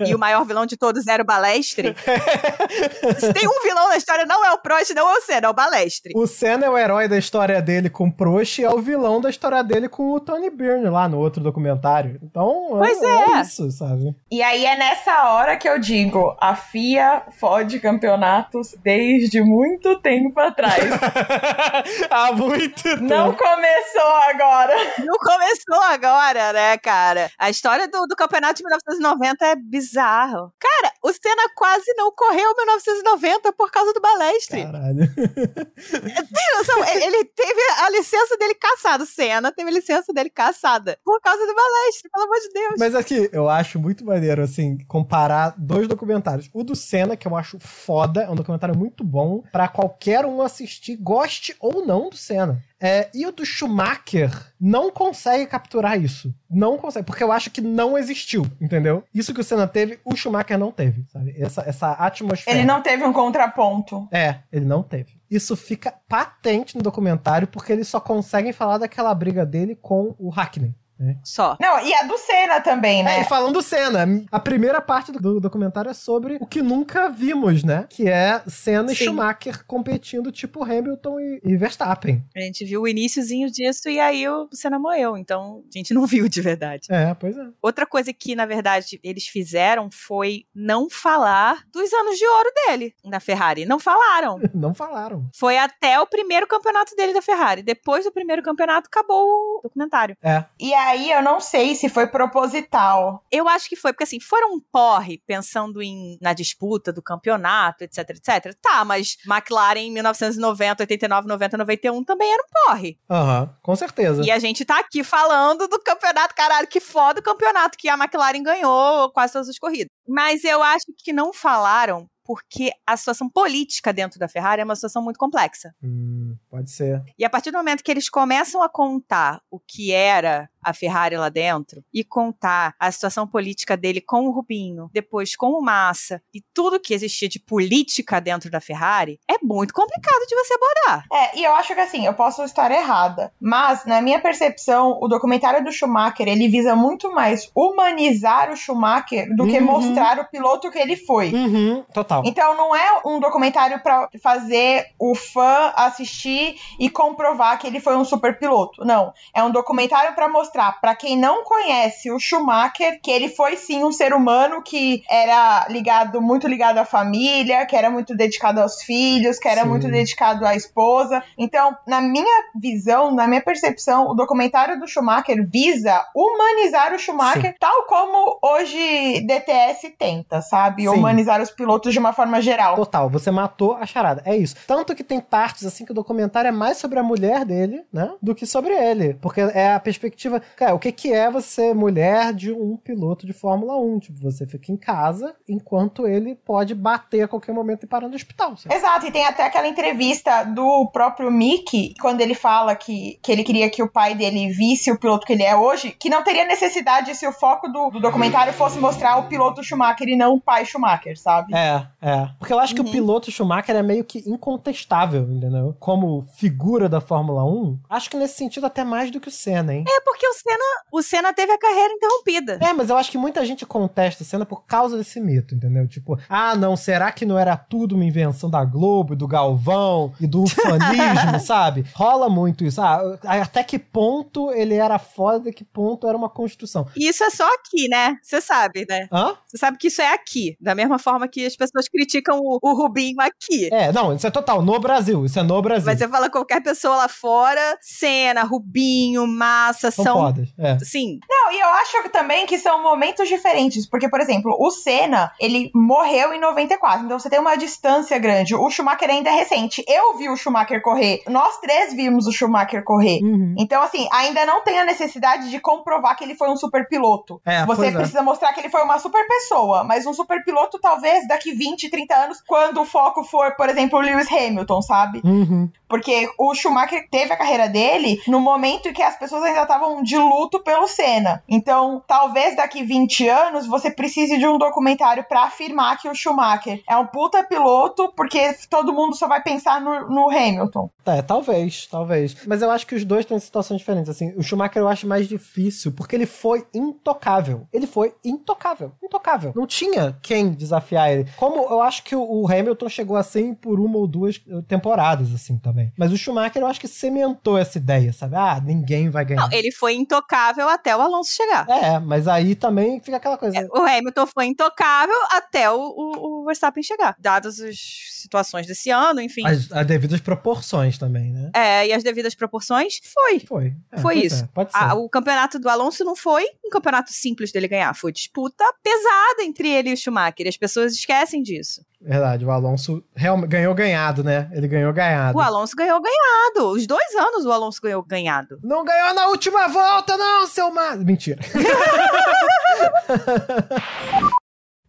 e o maior vilão de todos era o Balestre. Se tem um vilão na história, não é o Prost, não é o Senna, é o Balestre. O Senna é o herói da história dele com o Prost e é o vilão da história dele com o Tony Byrne lá no outro documentário. Então, pois é, é. é isso, sabe? E aí é nessa hora que eu digo, a FIA fode campeonatos desde muito tempo atrás. Há muito tempo. Não começou agora. Não começou agora, né, cara? A história do, do campeonato de 1990 é bizarro. Cara, o Senna quase não correu em 1990 por causa do balestre. Caralho. Tem noção? Ele teve a licença dele caçada. O Senna teve a licença dele caçada por causa do balestre, pelo amor de Deus. Mas aqui, eu acho muito maneiro, assim, comparar dois documentários. O do Senna, que eu acho foda, é um documentário muito bom para qualquer um assistir, goste ou não do Senna. É, e o do Schumacher não consegue capturar isso. Não consegue, porque eu acho que não existiu, entendeu? Isso que o Senna teve, o Schumacher não teve, sabe? Essa, essa atmosfera. Ele não teve um contraponto. É, ele não teve. Isso fica patente no documentário porque eles só conseguem falar daquela briga dele com o Hackney. Né? Só. Não, e a do Senna também, É, né? e falando do Senna, a primeira parte do, do documentário é sobre o que nunca vimos, né? Que é Senna e Sim. Schumacher competindo tipo Hamilton e, e Verstappen. A gente viu o iníciozinho disso e aí o Senna morreu. Então, a gente não viu de verdade. É, pois é. Outra coisa que, na verdade, eles fizeram foi não falar dos anos de ouro dele na Ferrari. Não falaram. Não falaram. Foi até o primeiro campeonato dele da Ferrari. Depois do primeiro campeonato, acabou o documentário. É. E aí eu não sei se foi proposital. Eu acho que foi, porque assim, foram um porre pensando em, na disputa do campeonato, etc, etc. Tá, mas McLaren em 1990, 89, 90, 91 também era um porre. Aham, com certeza. E a gente tá aqui falando do campeonato, caralho, que foda o campeonato que a McLaren ganhou quase todas as corridas. Mas eu acho que não falaram porque a situação política dentro da Ferrari é uma situação muito complexa. Hum, pode ser. E a partir do momento que eles começam a contar o que era a Ferrari lá dentro e contar a situação política dele com o Rubinho, depois com o Massa e tudo que existia de política dentro da Ferrari, é muito complicado de você abordar. É, e eu acho que assim, eu posso estar errada, mas na minha percepção, o documentário do Schumacher, ele visa muito mais humanizar o Schumacher do que Uhum. mostrar o piloto que ele foi. Uhum, total. Então não é um documentário pra fazer o fã assistir e comprovar que ele foi um super piloto. Não, é um documentário pra mostrar pra quem não conhece o Schumacher que ele foi sim um ser humano que era ligado muito ligado à família, que era muito dedicado aos filhos, que era Sim. muito dedicado à esposa. Então, na minha visão, na minha percepção, o documentário do Schumacher visa humanizar o Schumacher, tal como hoje DTS tenta, sabe? Sim. Humanizar os pilotos de uma forma geral. Total, você matou a charada. É isso. Tanto que tem partes assim que o documentário é mais sobre a mulher dele, né? Do que sobre ele. Porque é a perspectiva. Cara, o que, que é você mulher de um piloto de Fórmula 1? Tipo, você fica em casa enquanto ele pode bater a qualquer momento e parar no hospital. sabe? Exato, e tem até aquela entrevista do próprio Mickey, quando ele fala que, que ele queria que o pai dele visse o piloto que ele é hoje, que não teria necessidade se o foco do, do documentário fosse mostrar o piloto Schumacher e não o pai Schumacher, sabe? É, é. Porque eu acho que Uhum. o piloto Schumacher é meio que incontestável, entendeu? Como figura da Fórmula 1, acho que nesse sentido até mais do que o Senna, hein? É porque o Senna, o Senna teve a carreira interrompida. É, mas eu acho que muita gente contesta a cena por causa desse mito, entendeu? Tipo, ah, não, será que não era tudo uma invenção da Globo, e do Galvão e do ufanismo, sabe? Rola muito isso. Ah, até que ponto ele era foda, que ponto era uma construção. E isso é só aqui, né? Você sabe, né? Hã? Você sabe que isso é aqui. Da mesma forma que as pessoas criticam o, o Rubinho aqui. É, não, isso é total, no Brasil, isso é no Brasil. Mas você fala qualquer pessoa lá fora, Senna, Rubinho, Massa, São, são. fodas, é. Sim, Não, e eu acho também que são momentos diferentes, porque, por exemplo, o Senna, ele morreu em 94, então você tem uma distância grande. O Schumacher ainda é recente. Eu vi o Schumacher correr, nós três vimos o Schumacher correr. Uhum. Então, assim, ainda não tem a necessidade de comprovar que ele foi um super piloto. É, Você é. precisa mostrar que ele foi uma super pessoa, mas um super piloto talvez daqui 20, 30 anos, quando o foco for, por exemplo, o Lewis Hamilton, sabe? Uhum. Porque o Schumacher teve a carreira dele no momento em que as pessoas ainda estavam de luto pelo Senna. Então, talvez daqui 20 anos você precise de um documentário pra afirmar que o Schumacher é um puta piloto, porque todo mundo só vai pensar no, no Hamilton. É, talvez, talvez. Mas eu acho que os dois têm situações diferentes. Assim, o Schumacher eu acho mais difícil, porque ele foi intocável. Ele foi intocável. Intocável. Não tinha quem desafiar ele. Como eu acho que o Hamilton chegou assim por uma ou duas temporadas, assim, também. Mas o Schumacher eu acho que cimentou essa ideia, sabe? Ah, ninguém vai ganhar. não, ele foi intocável até o Alonso chegar. É, mas aí também fica aquela coisa. É, O Hamilton foi intocável até o, o, o Verstappen chegar. Dadas as situações desse ano, enfim. As, as devidas proporções também, né? É, e as devidas proporções, foi. Foi. É, Foi isso. é, pode ser. A- o campeonato do Alonso não foi um campeonato simples dele ganhar, foi disputa pesada entre ele e o Schumacher. As pessoas esquecem disso. Verdade, o Alonso realmente ganhou ganhado, né? Ele ganhou ganhado. O Alonso ganhou ganhado. Os dois anos o Alonso ganhou ganhado. Não ganhou na última volta, não, seu mar... Mentira.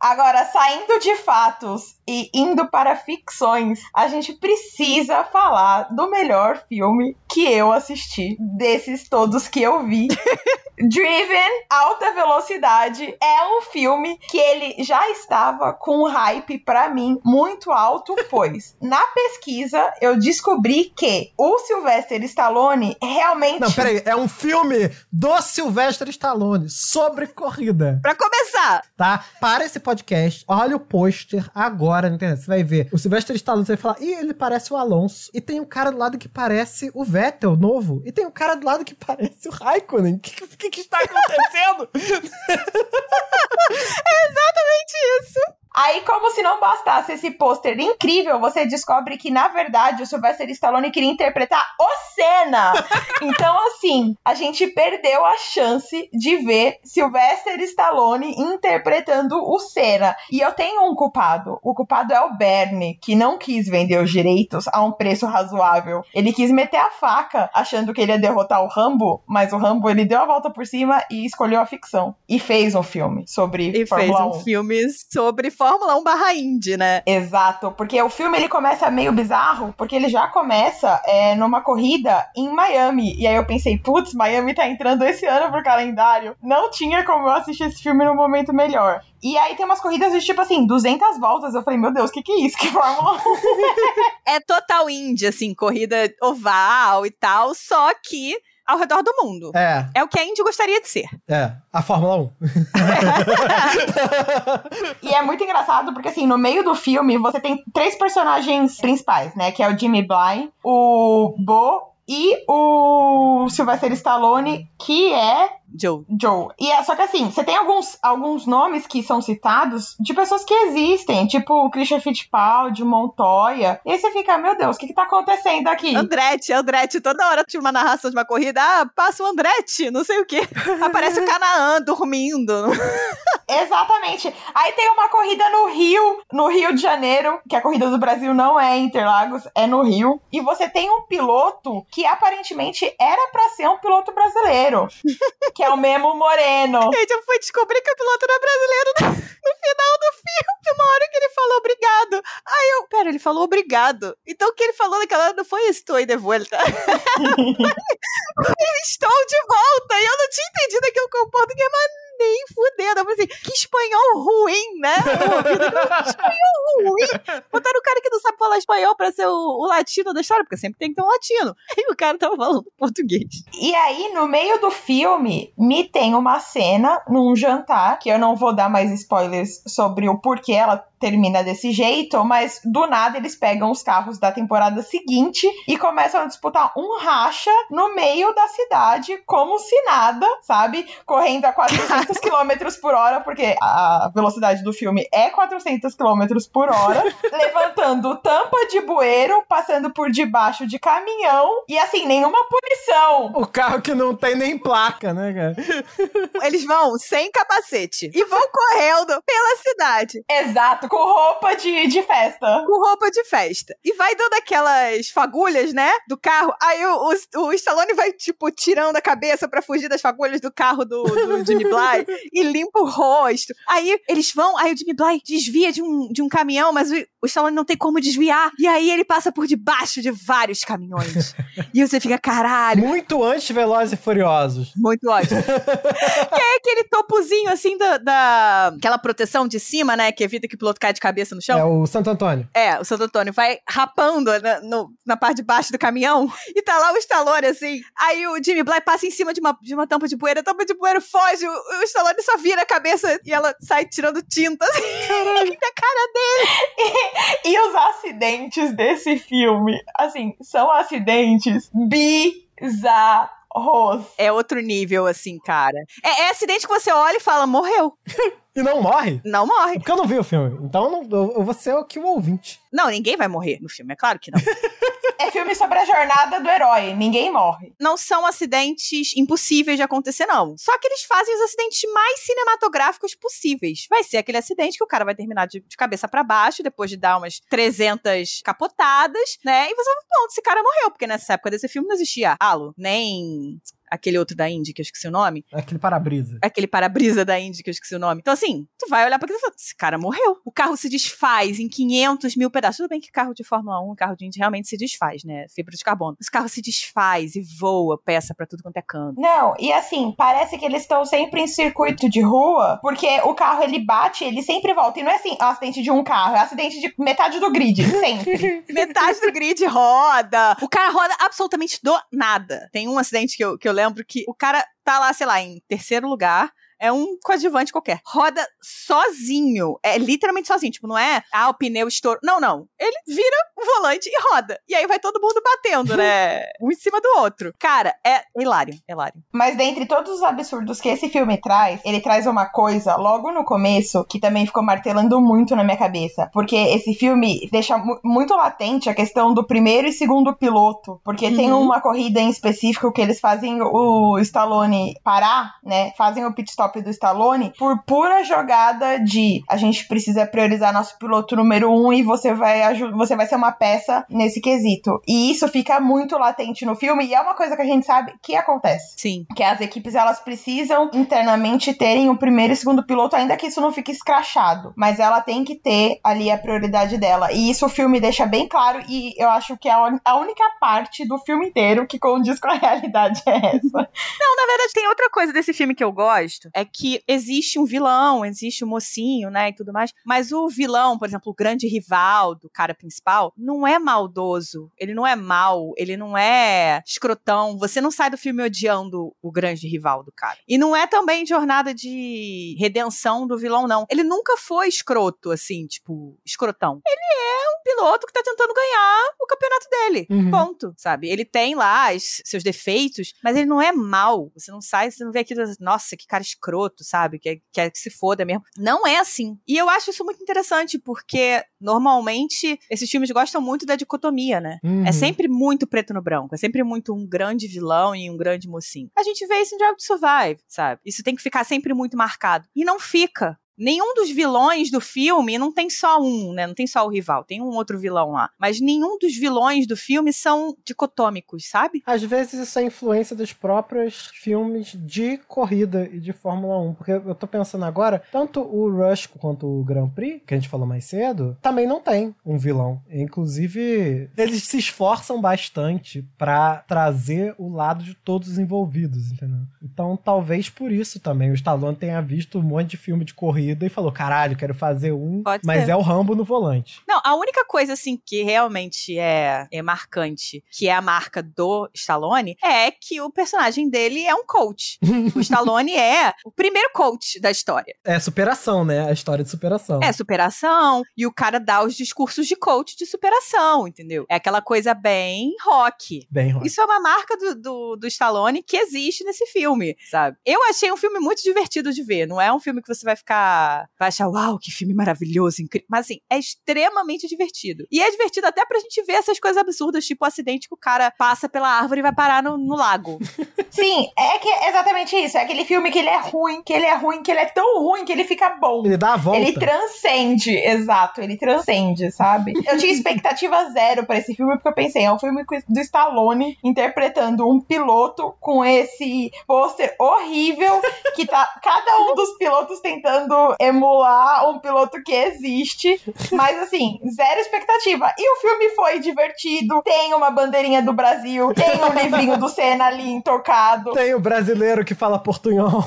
Agora, saindo de fatos e indo para ficções, a gente precisa falar do melhor filme, que eu assisti, desses todos que eu vi. Driven, Alta Velocidade, é um filme que ele já estava com um hype para mim muito alto, pois na pesquisa eu descobri que o Sylvester Stallone realmente. Não, peraí, é um filme do Sylvester Stallone sobre corrida. Pra começar, Tá? Para esse podcast, olha o pôster agora na internet. Você vai ver o Sylvester Stallone, você vai falar, ih, ele parece o Alonso. E tem um cara do lado que parece o Vettel novo. E tem um cara do lado que parece o Raikkonen. O que, que, que está acontecendo? isso. Aí, como se não bastasse esse pôster incrível, você descobre que, na verdade, o Sylvester Stallone queria interpretar o Senna. Então, assim, a gente perdeu a chance de ver Sylvester Stallone interpretando o Senna. E eu tenho um culpado. O culpado é o Bernie, que não quis vender os direitos a um preço razoável. Ele quis meter a faca, achando que ele ia derrotar o Rambo, mas o Rambo, ele deu a volta por cima e escolheu a ficção. E fez um filme sobre E Fórmula fez um 1. filme sobre Fórmula 1 barra Indy, né? Exato, porque o filme ele começa meio bizarro, porque ele já começa é, numa corrida em Miami. E aí eu pensei, putz, Miami tá entrando esse ano pro calendário. Não tinha como eu assistir esse filme no momento melhor. E aí tem umas corridas de tipo assim, 200 voltas. Eu falei, meu Deus, o que que é isso? Que Fórmula 1? É total Indy, assim, corrida oval e tal, só que ao redor do mundo. É, É o que a Indy gostaria de ser. é. A Fórmula 1. E é muito engraçado porque, assim, no meio do filme você tem três personagens principais, né? Que é o Jimmy Bly, o Bo e o Sylvester Stallone, que é Joe. Joe. E é, só que assim, você tem alguns, alguns nomes que são citados de pessoas que existem, tipo o Christian Fittipaldi, Montoya. E aí você fica, meu Deus, o que que tá acontecendo aqui? Andretti, Andretti, toda hora tinha uma narração de uma corrida, ah, passa o Andretti, não sei o quê. Aparece o Canaã dormindo. Exatamente. Aí tem uma corrida no Rio, no Rio de Janeiro, que a corrida do Brasil não é em Interlagos, é no Rio. E você tem um piloto que aparentemente era pra ser um piloto brasileiro, que é o Memo Moreno. Gente, eu fui descobrir que o piloto era brasileiro no, no final do filme. Uma hora que ele falou obrigado. Aí eu, pera, ele falou obrigado. Então o que ele falou naquela hora não foi estou de volta. estou de volta. E eu não tinha entendido aquilo com o português, mas nem fudendo. Eu falei assim, que espanhol ruim, né? Eu ouvi daquele espanhol ruim. Botaram o cara que não sabe falar espanhol pra ser o, o latino da história, porque sempre tem que ter um latino. E o cara tava falando português. E aí, no meio do filme, me tem uma cena num jantar, que eu não vou dar mais spoilers sobre o porquê ela termina desse jeito, mas do nada eles pegam os carros da temporada seguinte e começam a disputar um racha no meio da cidade, como se nada, sabe? Correndo a 400 km por hora, porque a velocidade do filme é 400 km por hora, levantando tampa de bueiro, passando por debaixo de caminhão e assim, nenhuma punição. O carro que não tem nem placa, né, cara? Eles vão sem capacete e vão correndo pela cidade. Exato, com roupa de, de festa. com roupa de festa. E vai dando aquelas fagulhas, né? Do carro. Aí o, o, o Stallone vai, tipo, tirando a cabeça pra fugir das fagulhas do carro do, do Jimmy Bly e limpa o rosto. Aí eles vão, aí o Jimmy Bly desvia de um, de um caminhão, mas o, o Stallone não tem como desviar. E aí ele passa por debaixo de vários caminhões. e você fica, caralho. Muito antes Velozes e Furiosos. Muito ótimo. e aí aquele topozinho assim da, da. Aquela proteção de cima, né? Que evita que o piloto caia de cabeça no chão. É o Santo Antônio. É, o Santo Antônio vai rapando na, no- na parte de baixo do caminhão e tá lá o Stallone, assim. Aí o Jimmy Bly passa em cima de uma, de uma tampa de poeira, a tampa de poeira foge, o, o Stallone só vira a cabeça e ela sai tirando tinta, assim, da cara dele. E os acidentes desse filme, assim, são acidentes bizarros. É outro nível, assim, cara. É, é acidente que você olha e fala, morreu. E não morre? Não morre. Porque eu não vi o filme. Então eu, não, eu, eu vou ser aqui o ouvinte. Não, ninguém vai morrer no filme, é claro que não. É filme sobre a jornada do herói, ninguém morre. não são acidentes impossíveis de acontecer, não. Só que eles fazem os acidentes mais cinematográficos possíveis. Vai ser aquele acidente que o cara vai terminar de, de cabeça pra baixo, depois de dar umas 300 capotadas, né? E você fala, pronto, esse cara morreu. Porque nessa época desse filme não existia halo, nem aquele outro da Indy, que eu esqueci o nome. Aquele para-brisa. Aquele para-brisa da Indy, que eu esqueci o nome. Então, assim, tu vai olhar pra aquilo e fala, esse cara morreu. O carro se desfaz em 500 mil pedaços. Tudo bem que carro de Fórmula 1, carro de Indy realmente se desfaz, né? Fibra de carbono. Esse carro se desfaz e voa, peça pra tudo quanto é canto. Não, e assim, parece que eles estão sempre em circuito de rua, porque o carro ele bate, ele sempre volta. E não é assim, é um acidente de um carro, é um acidente de metade do grid, sempre. Metade do grid roda. O cara roda absolutamente do nada. Tem um acidente que eu, que eu lembro que o cara tá lá, sei lá, em terceiro lugar. É um coadjuvante qualquer. Roda sozinho. É literalmente sozinho. Tipo, não é, ah, o pneu estourou. Não, não. Ele vira o volante e roda. E aí vai todo mundo batendo, né? um em cima do outro. Cara, é hilário. Hilário. Mas dentre todos os absurdos que esse filme traz, ele traz uma coisa logo no começo que também ficou martelando muito na minha cabeça. Porque esse filme deixa mu- muito latente a questão do primeiro e segundo piloto. Porque tem Uhum. uma corrida em específico que eles fazem o Stallone parar, né? Fazem o pit stop do Stallone por pura jogada de a gente precisa priorizar nosso piloto número um e você vai você vai ser uma peça nesse quesito. E isso fica muito latente no filme e é uma coisa que a gente sabe que acontece Sim. que as equipes elas precisam internamente terem o primeiro e segundo piloto, ainda que isso não fique escrachado, mas ela tem que ter ali a prioridade dela. E isso o filme deixa bem claro e eu acho que é a única parte do filme inteiro que condiz com a realidade é essa. Não, na verdade, tem outra coisa desse filme que eu gosto, é que existe um vilão, existe um mocinho, né, e tudo mais, mas o vilão, por exemplo, o grande rival do cara principal, não é maldoso, ele não é mal, ele não é escrotão, você não sai do filme odiando o grande rival do cara. E não é também jornada de redenção do vilão, não. Ele nunca foi escroto, assim, tipo, escrotão. Ele é um piloto que tá tentando ganhar o campeonato dele. Uhum. Ponto, sabe? Ele tem lá os seus defeitos, mas ele não é mal. Você não sai, você não vê aquilo, nossa, que cara escroto, sabe? Que quer que se foda mesmo. Não é assim. E eu acho isso muito interessante, porque normalmente esses filmes gostam muito da dicotomia, né? Uhum. É sempre muito preto no branco, é sempre muito um grande vilão e um grande mocinho. A gente vê isso em Drive to Survive, sabe? Isso tem que ficar sempre muito marcado. E não fica. Nenhum dos vilões do filme, não tem só um, né? Não tem só o rival, tem um outro vilão lá. Mas nenhum dos vilões do filme são dicotômicos, sabe? Às vezes isso é influência dos próprios filmes de corrida e de Fórmula 1. Porque eu tô pensando agora, tanto o Rush quanto o Grand Prix, que a gente falou mais cedo, também não tem um vilão. Inclusive, eles se esforçam bastante pra trazer o lado de todos os envolvidos, entendeu? Então, talvez por isso também o Stallone tenha visto um monte de filme de corrida e falou: caralho, quero fazer um, Pode mas ser. é o Rambo no volante. Não, a única coisa, assim, que realmente é, é marcante, que é a marca do Stallone, é que o personagem dele é um coach. o Stallone é o primeiro coach da história. É superação, né? A história de superação. É superação, e o cara dá os discursos de coach de superação, entendeu? É aquela coisa bem rock. Bem, Rock. Isso é uma marca do, do, do Stallone que existe nesse filme, sabe? Eu achei um filme muito divertido de ver. Não é um filme que você vai ficar. Vai achar, uau, que filme maravilhoso, incrível. Mas assim, é extremamente divertido. E é divertido até pra gente ver essas coisas absurdas, tipo o acidente que o cara passa pela árvore e vai parar no, no lago. Sim, é que é exatamente isso. É aquele filme que ele é ruim, que ele é ruim, que ele é tão ruim que ele fica bom. Ele dá a volta. Ele transcende, exato, ele transcende, sabe? Eu tinha expectativa zero pra esse filme, porque eu pensei, é um filme do Stallone interpretando um piloto com esse pôster horrível, que tá cada um dos pilotos tentando emular um piloto que existe. Mas assim, zero expectativa. E o filme foi divertido, tem uma bandeirinha do Brasil, tem um livrinho do Senna ali intocado. Tem o brasileiro que fala portunhol.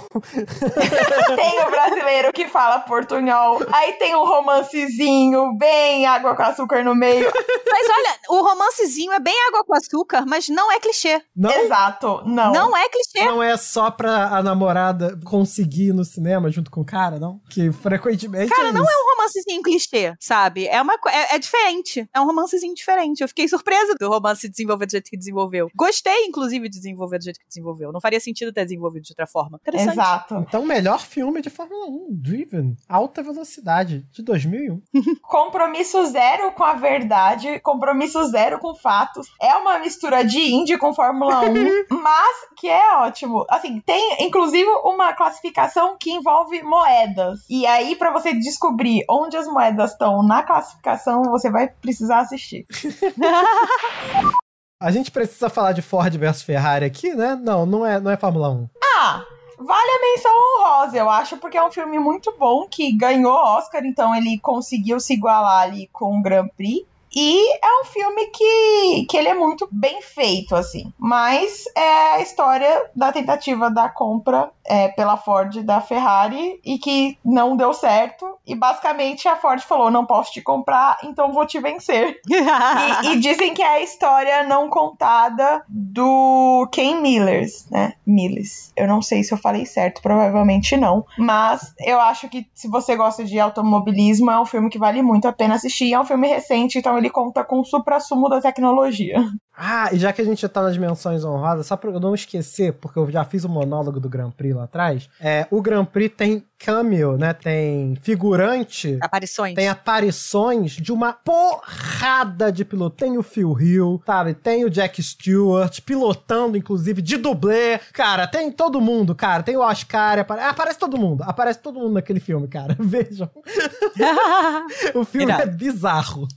Tem o brasileiro que fala portunhol. Aí tem um romancezinho, bem água com açúcar no meio. Mas olha, o romancezinho é bem água com açúcar, mas não é clichê. Não, Exato, não. Não é clichê. não é só pra a namorada conseguir ir no cinema junto com o cara, não? Que frequentemente Cara, é não isso. é um romancezinho clichê, sabe? É uma é, é diferente. É um romancezinho diferente. Eu fiquei surpresa do romance desenvolver do jeito que desenvolveu. Gostei, inclusive, de desenvolver do jeito que desenvolveu. Não faria sentido ter desenvolvido de outra forma. Interessante. Exato. Então, melhor filme de Fórmula 1, Driven, Alta Velocidade, de 2001. Compromisso zero com a verdade, compromisso zero com fatos. É uma mistura de Indy com Fórmula 1, mas que é ótimo. Assim, tem inclusive uma classificação que envolve moedas. E aí, pra você descobrir onde as moedas estão na classificação, você vai precisar assistir. A gente precisa falar de Ford versus Ferrari aqui, né? Não, não é, não é Fórmula 1. Ah, vale a menção honrosa, eu acho, porque é um filme muito bom que ganhou Oscar, então ele conseguiu se igualar ali com o Grand Prix. E é um filme que, que ele é muito bem feito, assim. Mas é a história da tentativa da compra é, pela Ford da Ferrari e que não deu certo. E basicamente a Ford falou: não posso te comprar, então vou te vencer. e, e, dizem que é a história não contada do Ken Millers, né? Millers. Eu não sei se eu falei certo, provavelmente não. Mas eu acho que se você gosta de automobilismo, é um filme que vale muito a pena assistir. É um filme recente, então ele conta com o supra-sumo da tecnologia. Ah, e já que a gente já tá nas menções honrosas, só pra eu não esquecer, porque eu já fiz o monólogo do Grand Prix lá atrás, é, o Grand Prix tem cameo, né? Tem figurante. Aparições. Tem aparições de uma porrada de piloto. Tem o Phil Hill, sabe? Tem o Jack Stewart, pilotando, inclusive, de dublê. Cara, tem todo mundo, cara. Tem o Oscar, apare... aparece todo mundo. Aparece todo mundo naquele filme, cara. Vejam. o filme Irado. é bizarro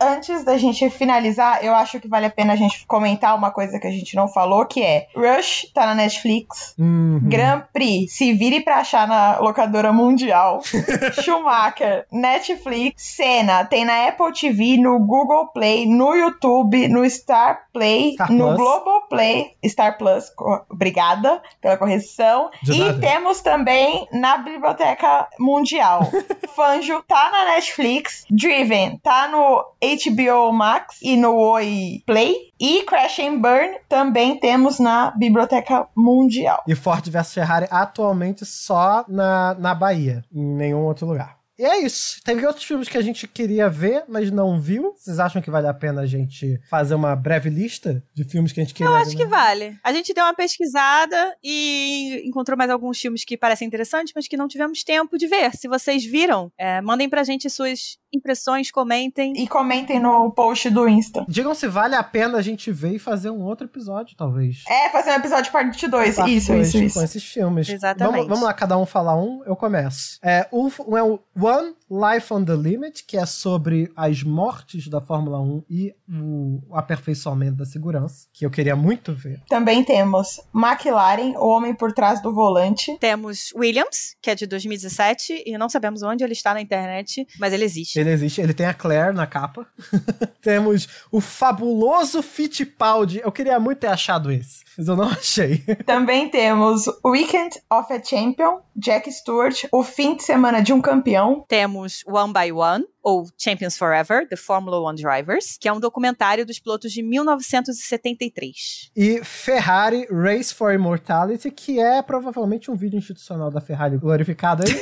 antes da gente finalizar, eu acho que vale a pena a gente comentar uma coisa que a gente não falou, que é Rush tá na Netflix, uhum. Grand Prix, se vire pra achar na locadora mundial, Schumacher, Netflix, Senna, tem na Apple TV, no Google Play, no YouTube, no Star Play, Star no Global Play, Star Plus, obrigada pela correção, e temos também na Biblioteca Mundial. Fanjo tá na Netflix, Driven tá no HBO Max e no Oi Play. E Crash and Burn também temos na Biblioteca Mundial. E Ford vs Ferrari atualmente só na, na Bahia, em nenhum outro lugar. E é isso. Teve outros filmes que a gente queria ver, mas não viu. Vocês acham que vale a pena a gente fazer uma breve lista de filmes que a gente queria ver? Eu acho que vale. A gente deu uma pesquisada e encontrou mais alguns filmes que parecem interessantes, mas que não tivemos tempo de ver. Se vocês viram, é, mandem pra gente suas impressões, comentem. E comentem no post do Insta. Digam se vale a pena a gente ver e fazer um outro episódio, talvez. É, fazer um episódio parte 2. Parte isso, dois, isso, isso. Com esses filmes. Exatamente. Vamos, vamos, lá, cada um falar um, eu começo. É, um, um é o One Life on the Limit, que é sobre as mortes da Fórmula 1 e o aperfeiçoamento da segurança, que eu queria muito ver. Também temos McLaren, o homem por trás do volante. Temos Williams, que é de 2017, e não sabemos onde ele está na internet, mas ele existe. Ele existe, ele tem a Claire na capa. Temos o fabuloso Fittipaldi. Eu queria muito ter achado esse, mas eu não achei. Também temos Weekend of a Champion, Jack Stewart, o fim de semana de um campeão. Temos One by One, ou Champions Forever, The Formula One Drivers, que é um documentário dos pilotos de 1973. E Ferrari Race for Immortality, que é provavelmente um vídeo institucional da Ferrari glorificado aí.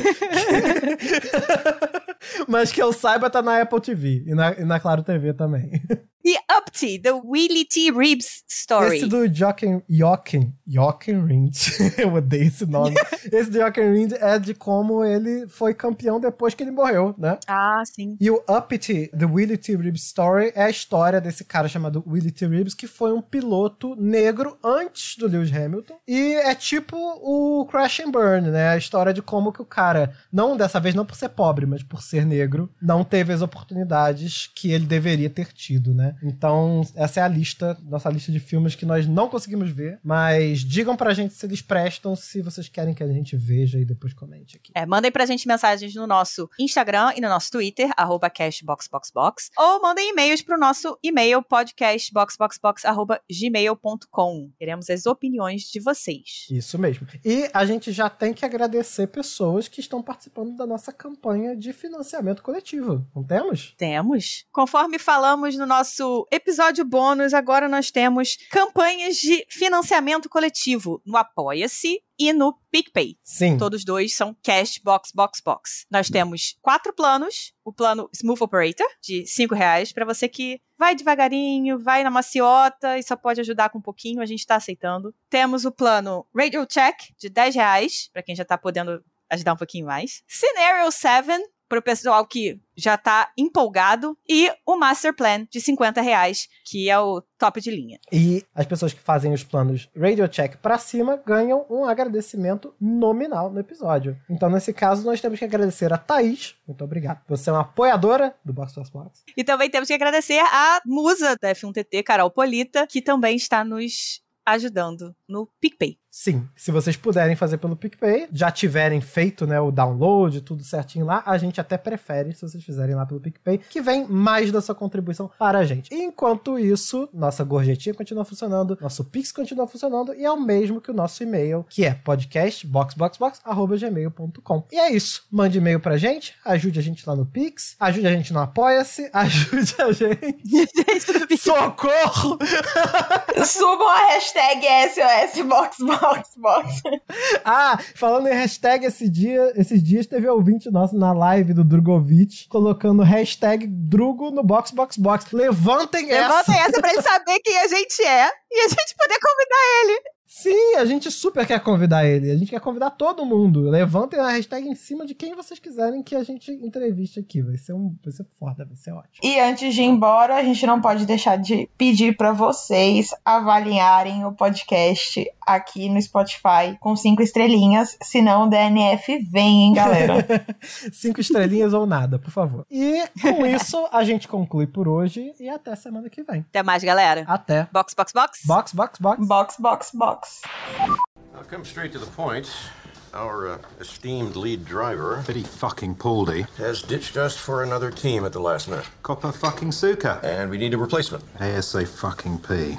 Mas que eu saiba, tá na Apple TV e na, e na Claro TV também. E Upty, The Willie T. Reeves Story. Esse do Jochen, Jochen, Jochen Rindt, eu odeio esse nome. esse do Jochen Rindt é de como ele foi campeão depois que ele morreu, né? Ah, sim. E o Upty, The Willie T. Reeves Story, é a história desse cara chamado Willie T. Reeves, que foi um piloto negro antes do Lewis Hamilton. E é tipo o Crash and Burn, né? A história de como que o cara, não dessa vez não por ser pobre, mas por ser negro, não teve as oportunidades que ele deveria ter tido, né? Então, essa é a lista, nossa lista de filmes que nós não conseguimos ver, mas digam pra gente se eles prestam, se vocês querem que a gente veja e depois comente aqui. É, mandem pra gente mensagens no nosso Instagram e no nosso Twitter, arroba cashboxboxbox, ou mandem e-mails pro nosso e-mail podcastboxboxbox.gmail.com. Queremos as opiniões de vocês. Isso mesmo. E a gente já tem que agradecer pessoas que estão participando da nossa campanha de financiamento coletivo. Não temos? Temos. Conforme falamos no nosso nosso episódio bônus, agora nós temos campanhas de financiamento coletivo no Apoia-se e no PicPay. Sim. Todos dois são Cash Box Box Box. Nós temos quatro planos. O plano Smooth Operator, de cinco reais, para você que vai devagarinho, vai na maciota e só pode ajudar com um pouquinho, a gente está aceitando. Temos o plano Radio Check, de 10 reais, para quem já está podendo ajudar um pouquinho mais. Scenario 7, pro pessoal que já tá empolgado. E o Master Plan de 50 reais, que é o top de linha. E as pessoas que fazem os planos Radio Check pra cima ganham um agradecimento nominal no episódio. Então, nesse caso, nós temos que agradecer a Thaís. Muito obrigado. Você é uma apoiadora do Box Box Box. E também temos que agradecer a musa da F1TT, Carol Polita, que também está nos ajudando no PicPay. Sim, se vocês puderem fazer pelo PicPay, já tiverem feito né, o download, tudo certinho lá, a gente até prefere se vocês fizerem lá pelo PicPay, que vem mais da sua contribuição para a gente. Enquanto isso, nossa gorjetinha continua funcionando, nosso Pix continua funcionando e é o mesmo que o nosso e-mail, que é podcastboxboxbox.gmail.com. E é isso. Mande e-mail pra gente, ajude a gente lá no Pix, ajude a gente no Apoia-se, ajude a gente. Socorro! Subam a hashtag SOSBoxBox. Box. ah, falando em hashtag esse dia, esses dias teve ouvinte nosso na live do Drogovic colocando hashtag Drugo no Box Box Box. Levantem essa! Levantem essa pra ele saber quem a gente é e a gente poder convidar ele. Sim, a gente super quer convidar ele. A gente quer convidar todo mundo. Levantem a hashtag em cima de quem vocês quiserem que a gente entreviste aqui. Vai ser, um, vai ser foda, vai ser ótimo. E antes de ir embora, a gente não pode deixar de pedir para vocês avaliarem o podcast aqui no Spotify com cinco estrelinhas, senão o DNF vem, hein, galera? cinco estrelinhas ou nada, por favor. E com isso, a gente conclui por hoje e até semana que vem. Até mais, galera. Até. Box, box, box. Box, box, box. Box, box, box. I'll come straight to the point. Our uh, esteemed lead driver Pretty fucking Pauldy. has ditched us for another team at the last minute, Copper fucking Suka. and we need a replacement. ASA fucking P.